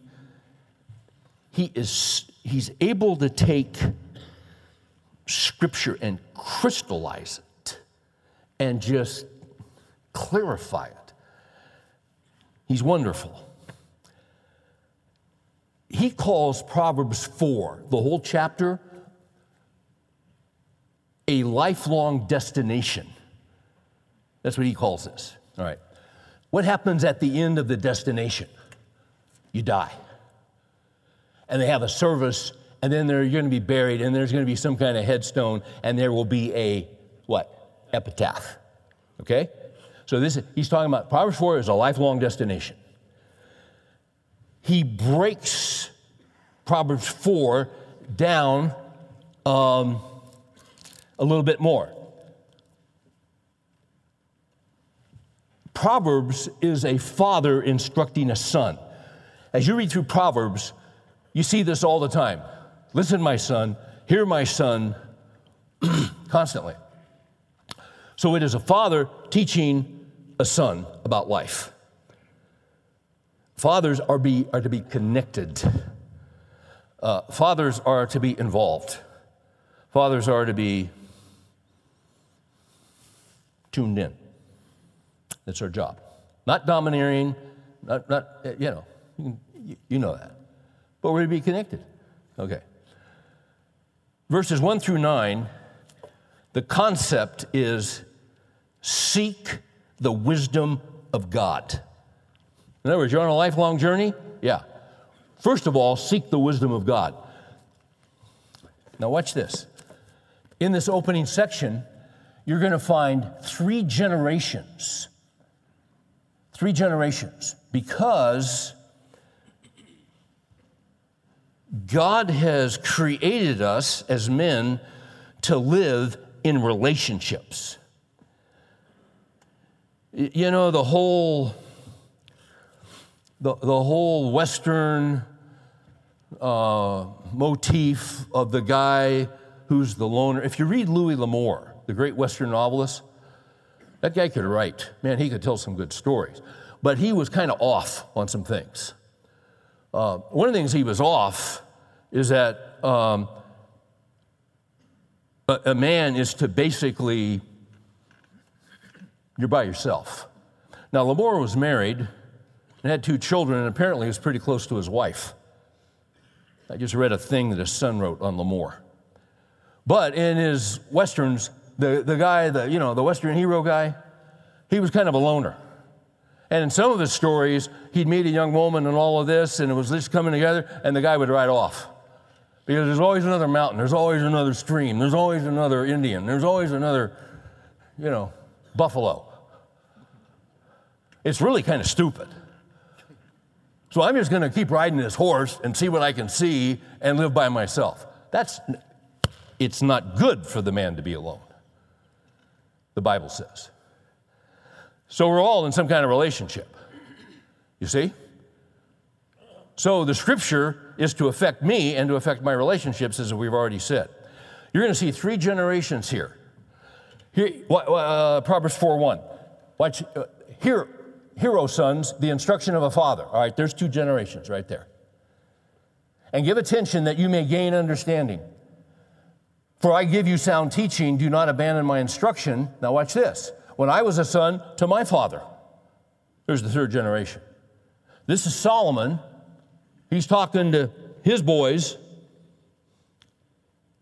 he is, he's able to take scripture and crystallize it and just clarify it. He's wonderful. He calls Proverbs 4, the whole chapter, a lifelong destination. That's what he calls this. All right. What happens at the end of the destination? You die. And they have a service, and then they're going to be buried, and there's going to be some kind of headstone, and there will be a what? Epitaph. Okay? So this he's talking about Proverbs 4 is a lifelong destination. He breaks Proverbs 4 down um, a little bit more. Proverbs is a father instructing a son. As you read through Proverbs, you see this all the time. Listen, my son, hear my son, constantly. So it is a father teaching a son about life. Fathers are, be, are to be connected. Uh, fathers are to be involved. Fathers are to be tuned in. That's our job. Not domineering, not, not you know, you, you know that. But we're to be connected. Okay. Verses 1 through 9, the concept is seek the wisdom of God. In other words, you're on a lifelong journey? Yeah. First of all, seek the wisdom of God. Now, watch this. In this opening section, you're going to find three generations Three generations. Because God has created us as men to live in relationships. You know, the whole, the, the whole Western uh, motif of the guy who's the loner. If you read Louis L'Amour, the great Western novelist, that guy could write. Man, he could tell some good stories. But he was kind of off on some things. Uh, one of the things he was off is that um, a, a man is to basically, you're by yourself. Now, L'Amour was married and had two children, and apparently was pretty close to his wife. I just read a thing that his son wrote on L'Amour. But in his westerns, the, the guy, the, you know, the Western hero guy, he was kind of a loner. And in some of his stories, he'd meet a young woman and all of this, and it was just coming together, and the guy would ride off. Because there's always another mountain, there's always another stream, there's always another Indian, there's always another, you know, buffalo. It's really kind of stupid. So I'm just going to keep riding this horse and see what I can see and live by myself. That's, it's not good for the man to be alone the Bible says. So we're all in some kind of relationship. You see? So the scripture is to affect me and to affect my relationships, as we've already said. You're going to see three generations here. here uh, Proverbs 4 1. Watch, uh, hear, hero sons, the instruction of a father. All right, there's two generations right there. And give attention that you may gain understanding. For I give you sound teaching, do not abandon my instruction. Now, watch this. When I was a son to my father, there's the third generation. This is Solomon. He's talking to his boys,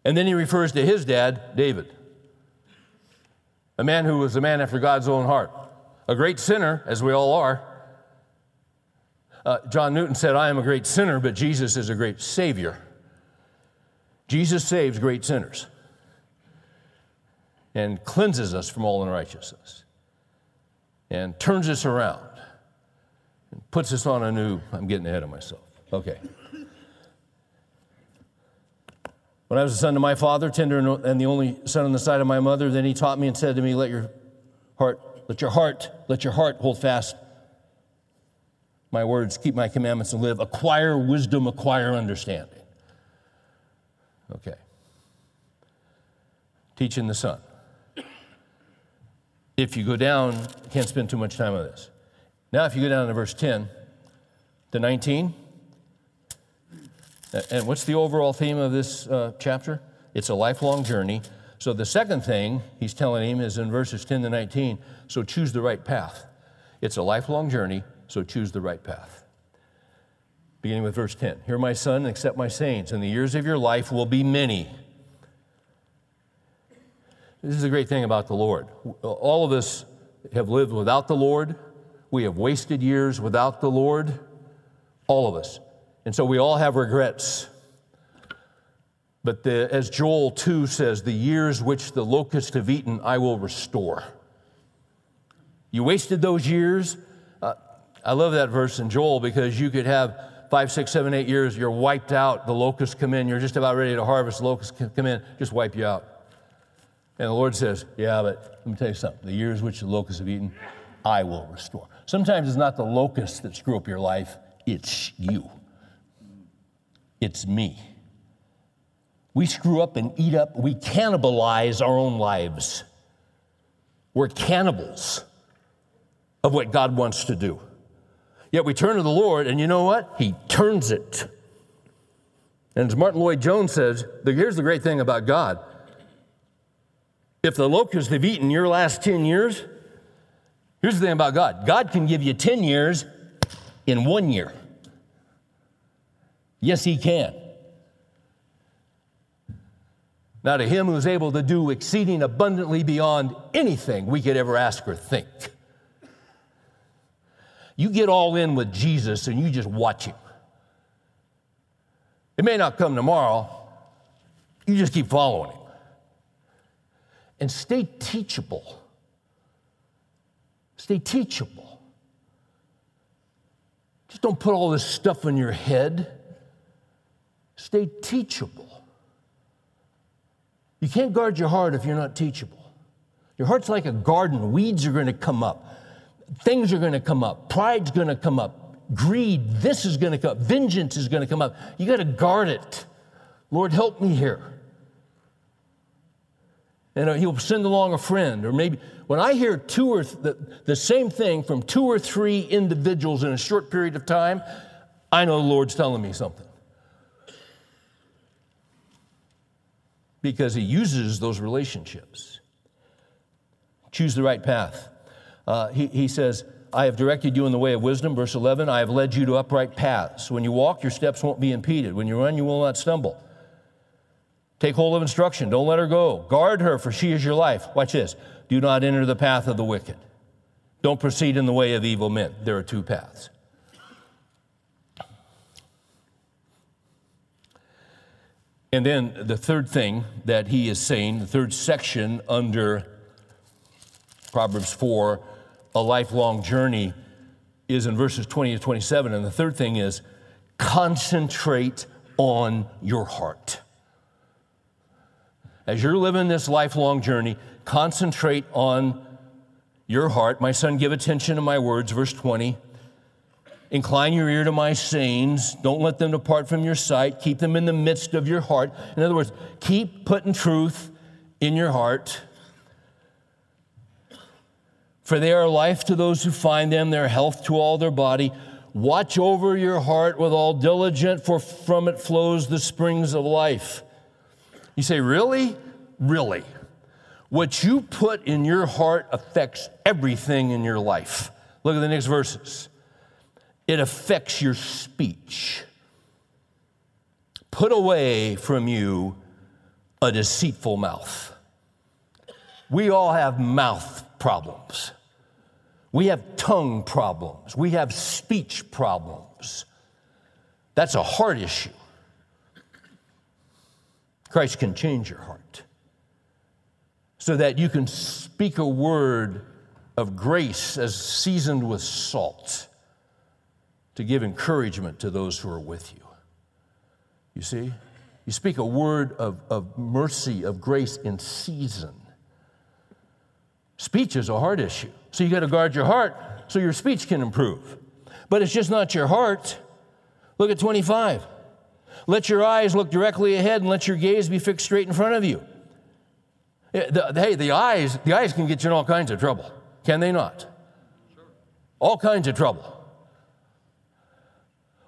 and then he refers to his dad, David, a man who was a man after God's own heart, a great sinner, as we all are. Uh, John Newton said, I am a great sinner, but Jesus is a great Savior. Jesus saves great sinners and cleanses us from all unrighteousness and turns us around and puts us on a new. I'm getting ahead of myself. Okay. When I was a son to my father, tender and the only son on the side of my mother, then he taught me and said to me, Let your heart, let your heart, let your heart hold fast my words, keep my commandments and live. Acquire wisdom, acquire understanding. Okay. teaching the son. If you go down, can't spend too much time on this. Now, if you go down to verse 10 to 19, and what's the overall theme of this uh, chapter? It's a lifelong journey. So the second thing he's telling him is in verses 10 to 19 so choose the right path. It's a lifelong journey, so choose the right path. Beginning with verse 10 Hear my son, accept my sayings, and the years of your life will be many. This is a great thing about the Lord. All of us have lived without the Lord. We have wasted years without the Lord. All of us. And so we all have regrets. But the, as Joel 2 says, the years which the locusts have eaten, I will restore. You wasted those years. Uh, I love that verse in Joel because you could have five, six, seven, eight years, you're wiped out. The locusts come in, you're just about ready to harvest. The locusts come in, just wipe you out. And the Lord says, Yeah, but let me tell you something. The years which the locusts have eaten, I will restore. Sometimes it's not the locusts that screw up your life, it's you. It's me. We screw up and eat up, we cannibalize our own lives. We're cannibals of what God wants to do. Yet we turn to the Lord, and you know what? He turns it. And as Martyn Lloyd-Jones says, here's the great thing about God. If the locusts have eaten your last 10 years, here's the thing about God God can give you 10 years in one year. Yes, He can. Now, to Him who's able to do exceeding abundantly beyond anything we could ever ask or think. You get all in with Jesus and you just watch Him. It may not come tomorrow, you just keep following Him. And stay teachable. Stay teachable. Just don't put all this stuff in your head. Stay teachable. You can't guard your heart if you're not teachable. Your heart's like a garden, weeds are going to come up things are going to come up. Pride's going to come up. Greed, this is going to come up. Vengeance is going to come up. You got to guard it. Lord, help me here. And he'll send along a friend, or maybe when I hear two or th- the, the same thing from two or three individuals in a short period of time, I know the Lord's telling me something. Because he uses those relationships. Choose the right path. Uh, he, he says, I have directed you in the way of wisdom. Verse 11, I have led you to upright paths. When you walk, your steps won't be impeded. When you run, you will not stumble. Take hold of instruction. Don't let her go. Guard her, for she is your life. Watch this. Do not enter the path of the wicked. Don't proceed in the way of evil men. There are two paths. And then the third thing that he is saying, the third section under Proverbs 4 a lifelong journey is in verses 20 to 27. And the third thing is concentrate on your heart. As you're living this lifelong journey, concentrate on your heart. My son, give attention to my words, verse 20. Incline your ear to my sayings. Don't let them depart from your sight. Keep them in the midst of your heart. In other words, keep putting truth in your heart. For they are life to those who find them, their health to all their body. Watch over your heart with all diligence, for from it flows the springs of life. You say, Really? Really? What you put in your heart affects everything in your life. Look at the next verses. It affects your speech. Put away from you a deceitful mouth. We all have mouth problems. We have tongue problems. We have speech problems. That's a heart issue. Christ can change your heart so that you can speak a word of grace as seasoned with salt to give encouragement to those who are with you. You see? You speak a word of, of mercy, of grace in season. Speech is a heart issue. So you got to guard your heart so your speech can improve. But it's just not your heart. Look at 25. Let your eyes look directly ahead and let your gaze be fixed straight in front of you. Eh, the, hey, the eyes, the eyes can get you in all kinds of trouble, can they not? All kinds of trouble.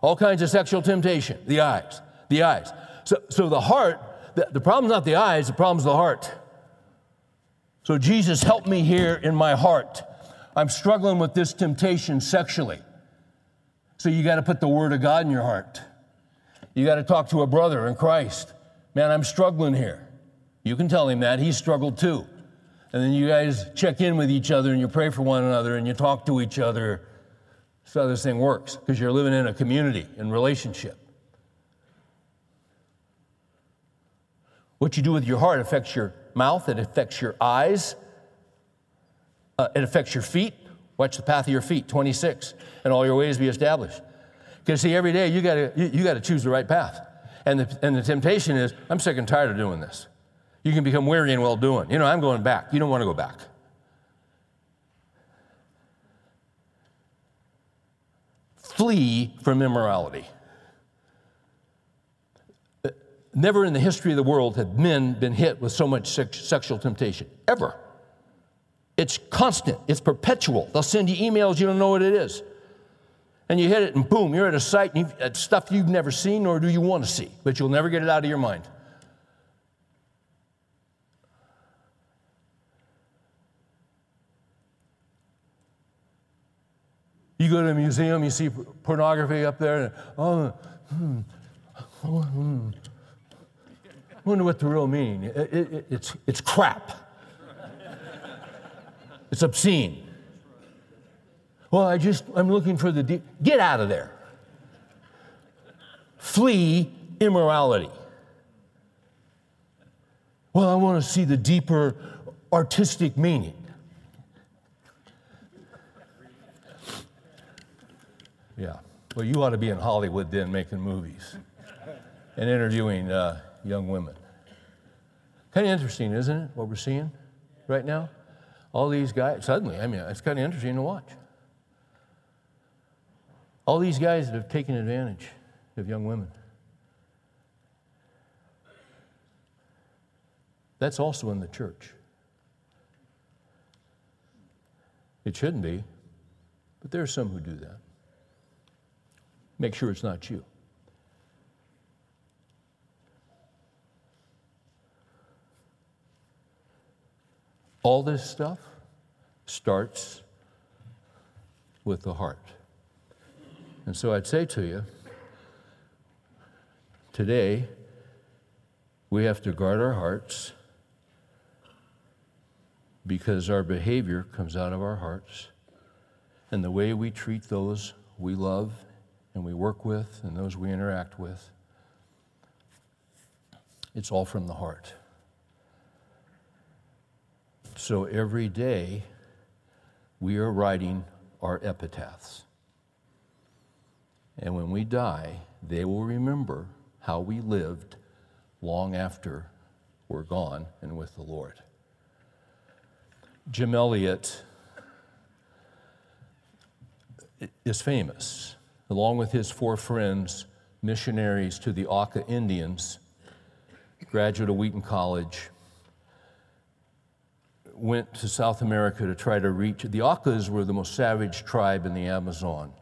All kinds of sexual temptation. The eyes, the eyes. So, so the heart, the, the problem's not the eyes, the problem's the heart. So, Jesus, help me here in my heart. I'm struggling with this temptation sexually. So, you got to put the Word of God in your heart. You got to talk to a brother in Christ. Man, I'm struggling here. You can tell him that. He struggled too. And then you guys check in with each other and you pray for one another and you talk to each other. So this thing works because you're living in a community in relationship. What you do with your heart affects your mouth, it affects your eyes, uh, it affects your feet. Watch the path of your feet, 26, and all your ways be established. Because see, every day you gotta, you, you gotta choose the right path. And the, and the temptation is, I'm sick and tired of doing this. You can become weary and well doing. You know, I'm going back. You don't want to go back. Flee from immorality. Never in the history of the world have men been hit with so much sex, sexual temptation, ever. It's constant, it's perpetual. They'll send you emails, you don't know what it is. And you hit it, and boom, you're at a site, and you've, stuff you've never seen, nor do you want to see, but you'll never get it out of your mind. You go to a museum, you see pornography up there, and oh, hmm, oh, hmm. I wonder what the real meaning. It, it, it's, it's crap. It's obscene. Well, I just, I'm looking for the deep. Get out of there. Flee immorality. Well, I want to see the deeper artistic meaning. Yeah. Well, you ought to be in Hollywood then making movies and interviewing uh, young women. Kind of interesting, isn't it, what we're seeing right now? All these guys, suddenly, I mean, it's kind of interesting to watch. All these guys that have taken advantage of young women. That's also in the church. It shouldn't be, but there are some who do that. Make sure it's not you. All this stuff starts with the heart. And so I'd say to you, today, we have to guard our hearts because our behavior comes out of our hearts. And the way we treat those we love and we work with and those we interact with, it's all from the heart. So every day, we are writing our epitaphs. And when we die, they will remember how we lived long after we're gone and with the Lord. Jim Elliot is famous, along with his four friends, missionaries to the Auca Indians, graduate of Wheaton College went to South America to try to reach. The Aucas were the most savage tribe in the Amazon.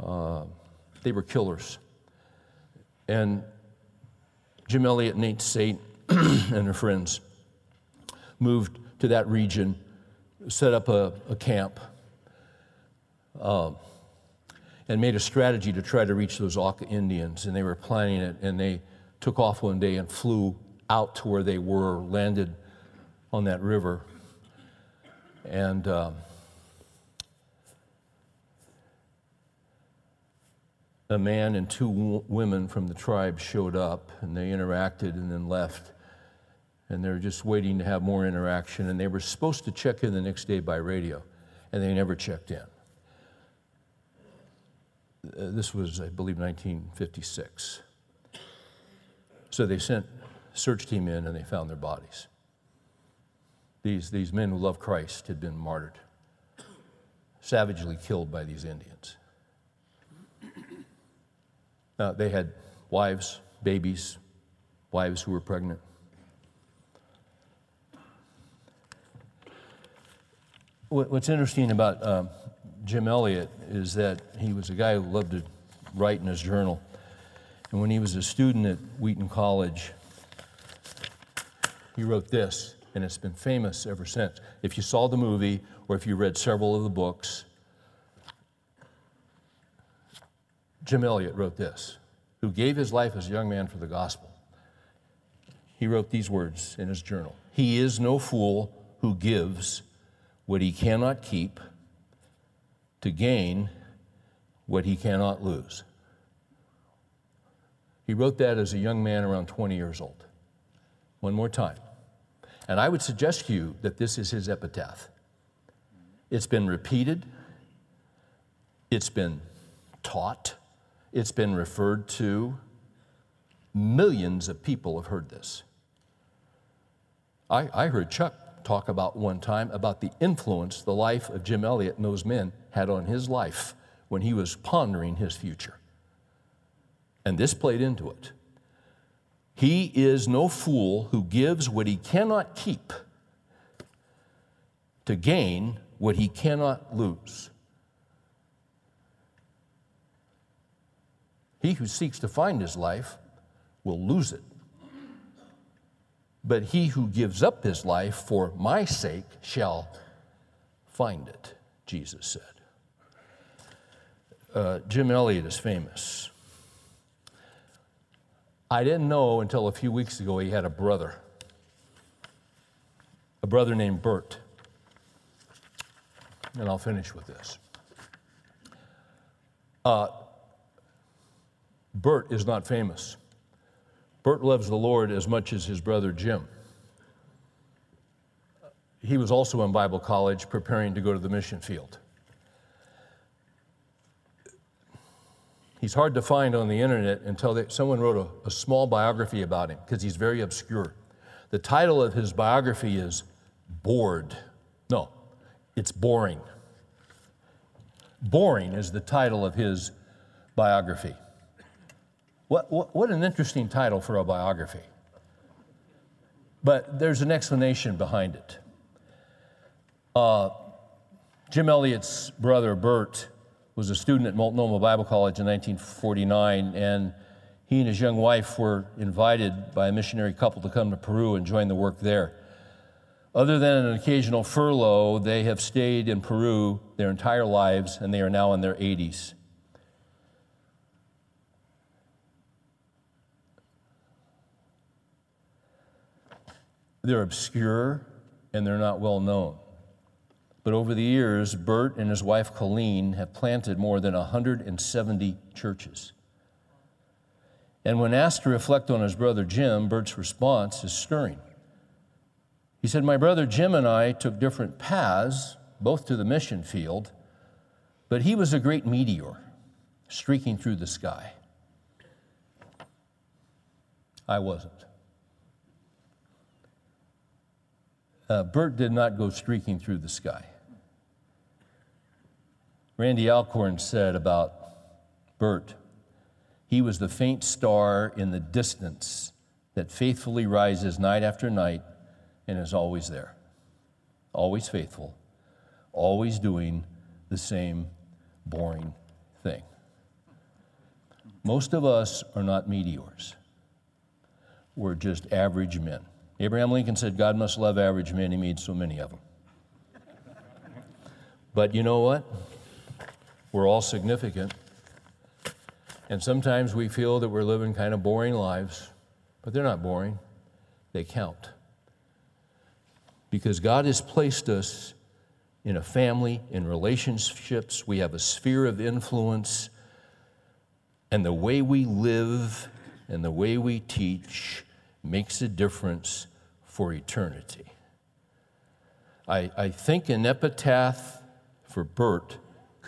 Uh, they were killers. And Jim Elliot, Nate Saint, and their friends moved to that region, set up a, a camp, uh, and made a strategy to try to reach those Auca Indians. And they were planning it, and they took off one day and flew out to where they were, landed on that river. And um, a man and two w- women from the tribe showed up and they interacted and then left. And they were just waiting to have more interaction. And they were supposed to check in the next day by radio, and they never checked in. Uh, this was, I believe, 1956. So they sent search team in and they found their bodies. These, these men who loved Christ had been martyred, savagely killed by these Indians. They had wives, babies, wives who were pregnant. What's interesting about um, Jim Elliot is that he was a guy who loved to write in his journal. And when he was a student at Wheaton College, he wrote this, and it's been famous ever since. If you saw the movie or if you read several of the books, Jim Elliot wrote this, who gave his life as a young man for the gospel. He wrote these words in his journal He is no fool who gives what he cannot keep to gain what he cannot lose. He wrote that as a young man around 20 years old. One more time. And I would suggest to you that this is his epitaph. It's been repeated, it's been taught, it's been referred to. Millions of people have heard this. I, I heard Chuck talk about one time about the influence the life of Jim Elliot and those men had on his life when he was pondering his future. And this played into it. He is no fool who gives what he cannot keep to gain what he cannot lose. He who seeks to find his life will lose it. But he who gives up his life for my sake shall find it, Jesus said. Uh, Jim Elliot is famous. I didn't know until a few weeks ago he had a brother, a brother named Bert. And I'll finish with this. Uh, Bert is not famous. Bert loves the Lord as much as his brother Jim. He was also in Bible college preparing to go to the mission field. He's hard to find on the internet until they, someone wrote a, a small biography about him because he's very obscure. The title of his biography is Bored. No, it's Boring. Boring is the title of his biography. What, what, what an interesting title for a biography. But there's an explanation behind it. Uh, Jim Elliot's brother, Bert, was a student at Multnomah Bible College in 1949, and he and his young wife were invited by a missionary couple to come to Peru and join the work there. Other than an occasional furlough, they have stayed in Peru their entire lives, and they are now in their 80s. They're obscure and they're not well known. But over the years, Bert and his wife Colleen have planted more than 170 churches. And when asked to reflect on his brother Jim, Bert's response is stirring. He said, My brother Jim and I took different paths, both to the mission field, but he was a great meteor streaking through the sky. I wasn't. Uh, Bert did not go streaking through the sky. Randy Alcorn said about Bert, he was the faint star in the distance that faithfully rises night after night and is always there, always faithful, always doing the same boring thing. Most of us are not meteors, we're just average men. Abraham Lincoln said, God must love average men. He made so many of them. But you know what? We're all significant. And sometimes we feel that we're living kind of boring lives, but they're not boring, they count. Because God has placed us in a family, in relationships, we have a sphere of influence, and the way we live and the way we teach makes a difference for eternity. I, I think an epitaph for Bert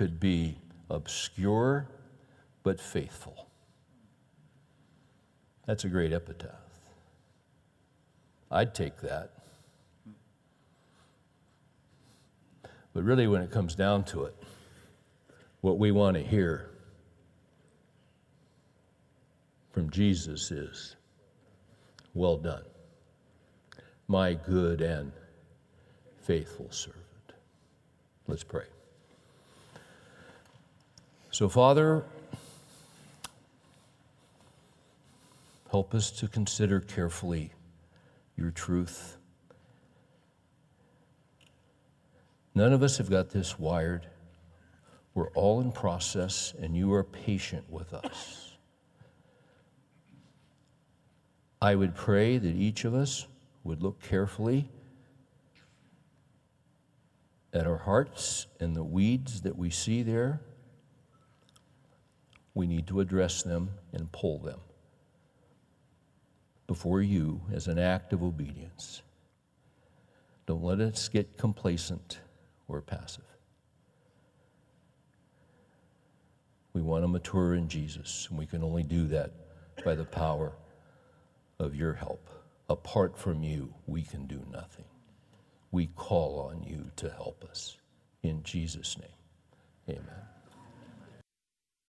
could be obscure but faithful. That's a great epitaph. I'd take that. But really, when it comes down to it, what we want to hear from Jesus is well done, my good and faithful servant. Let's pray. So, Father, help us to consider carefully your truth. None of us have got this wired. We're all in process, and you are patient with us. I would pray that each of us would look carefully at our hearts and the weeds that we see there. We need to address them and pull them before you as an act of obedience. Don't let us get complacent or passive. We want to mature in Jesus, and we can only do that by the power of your help. Apart from you, we can do nothing. We call on you to help us. In Jesus' name, amen.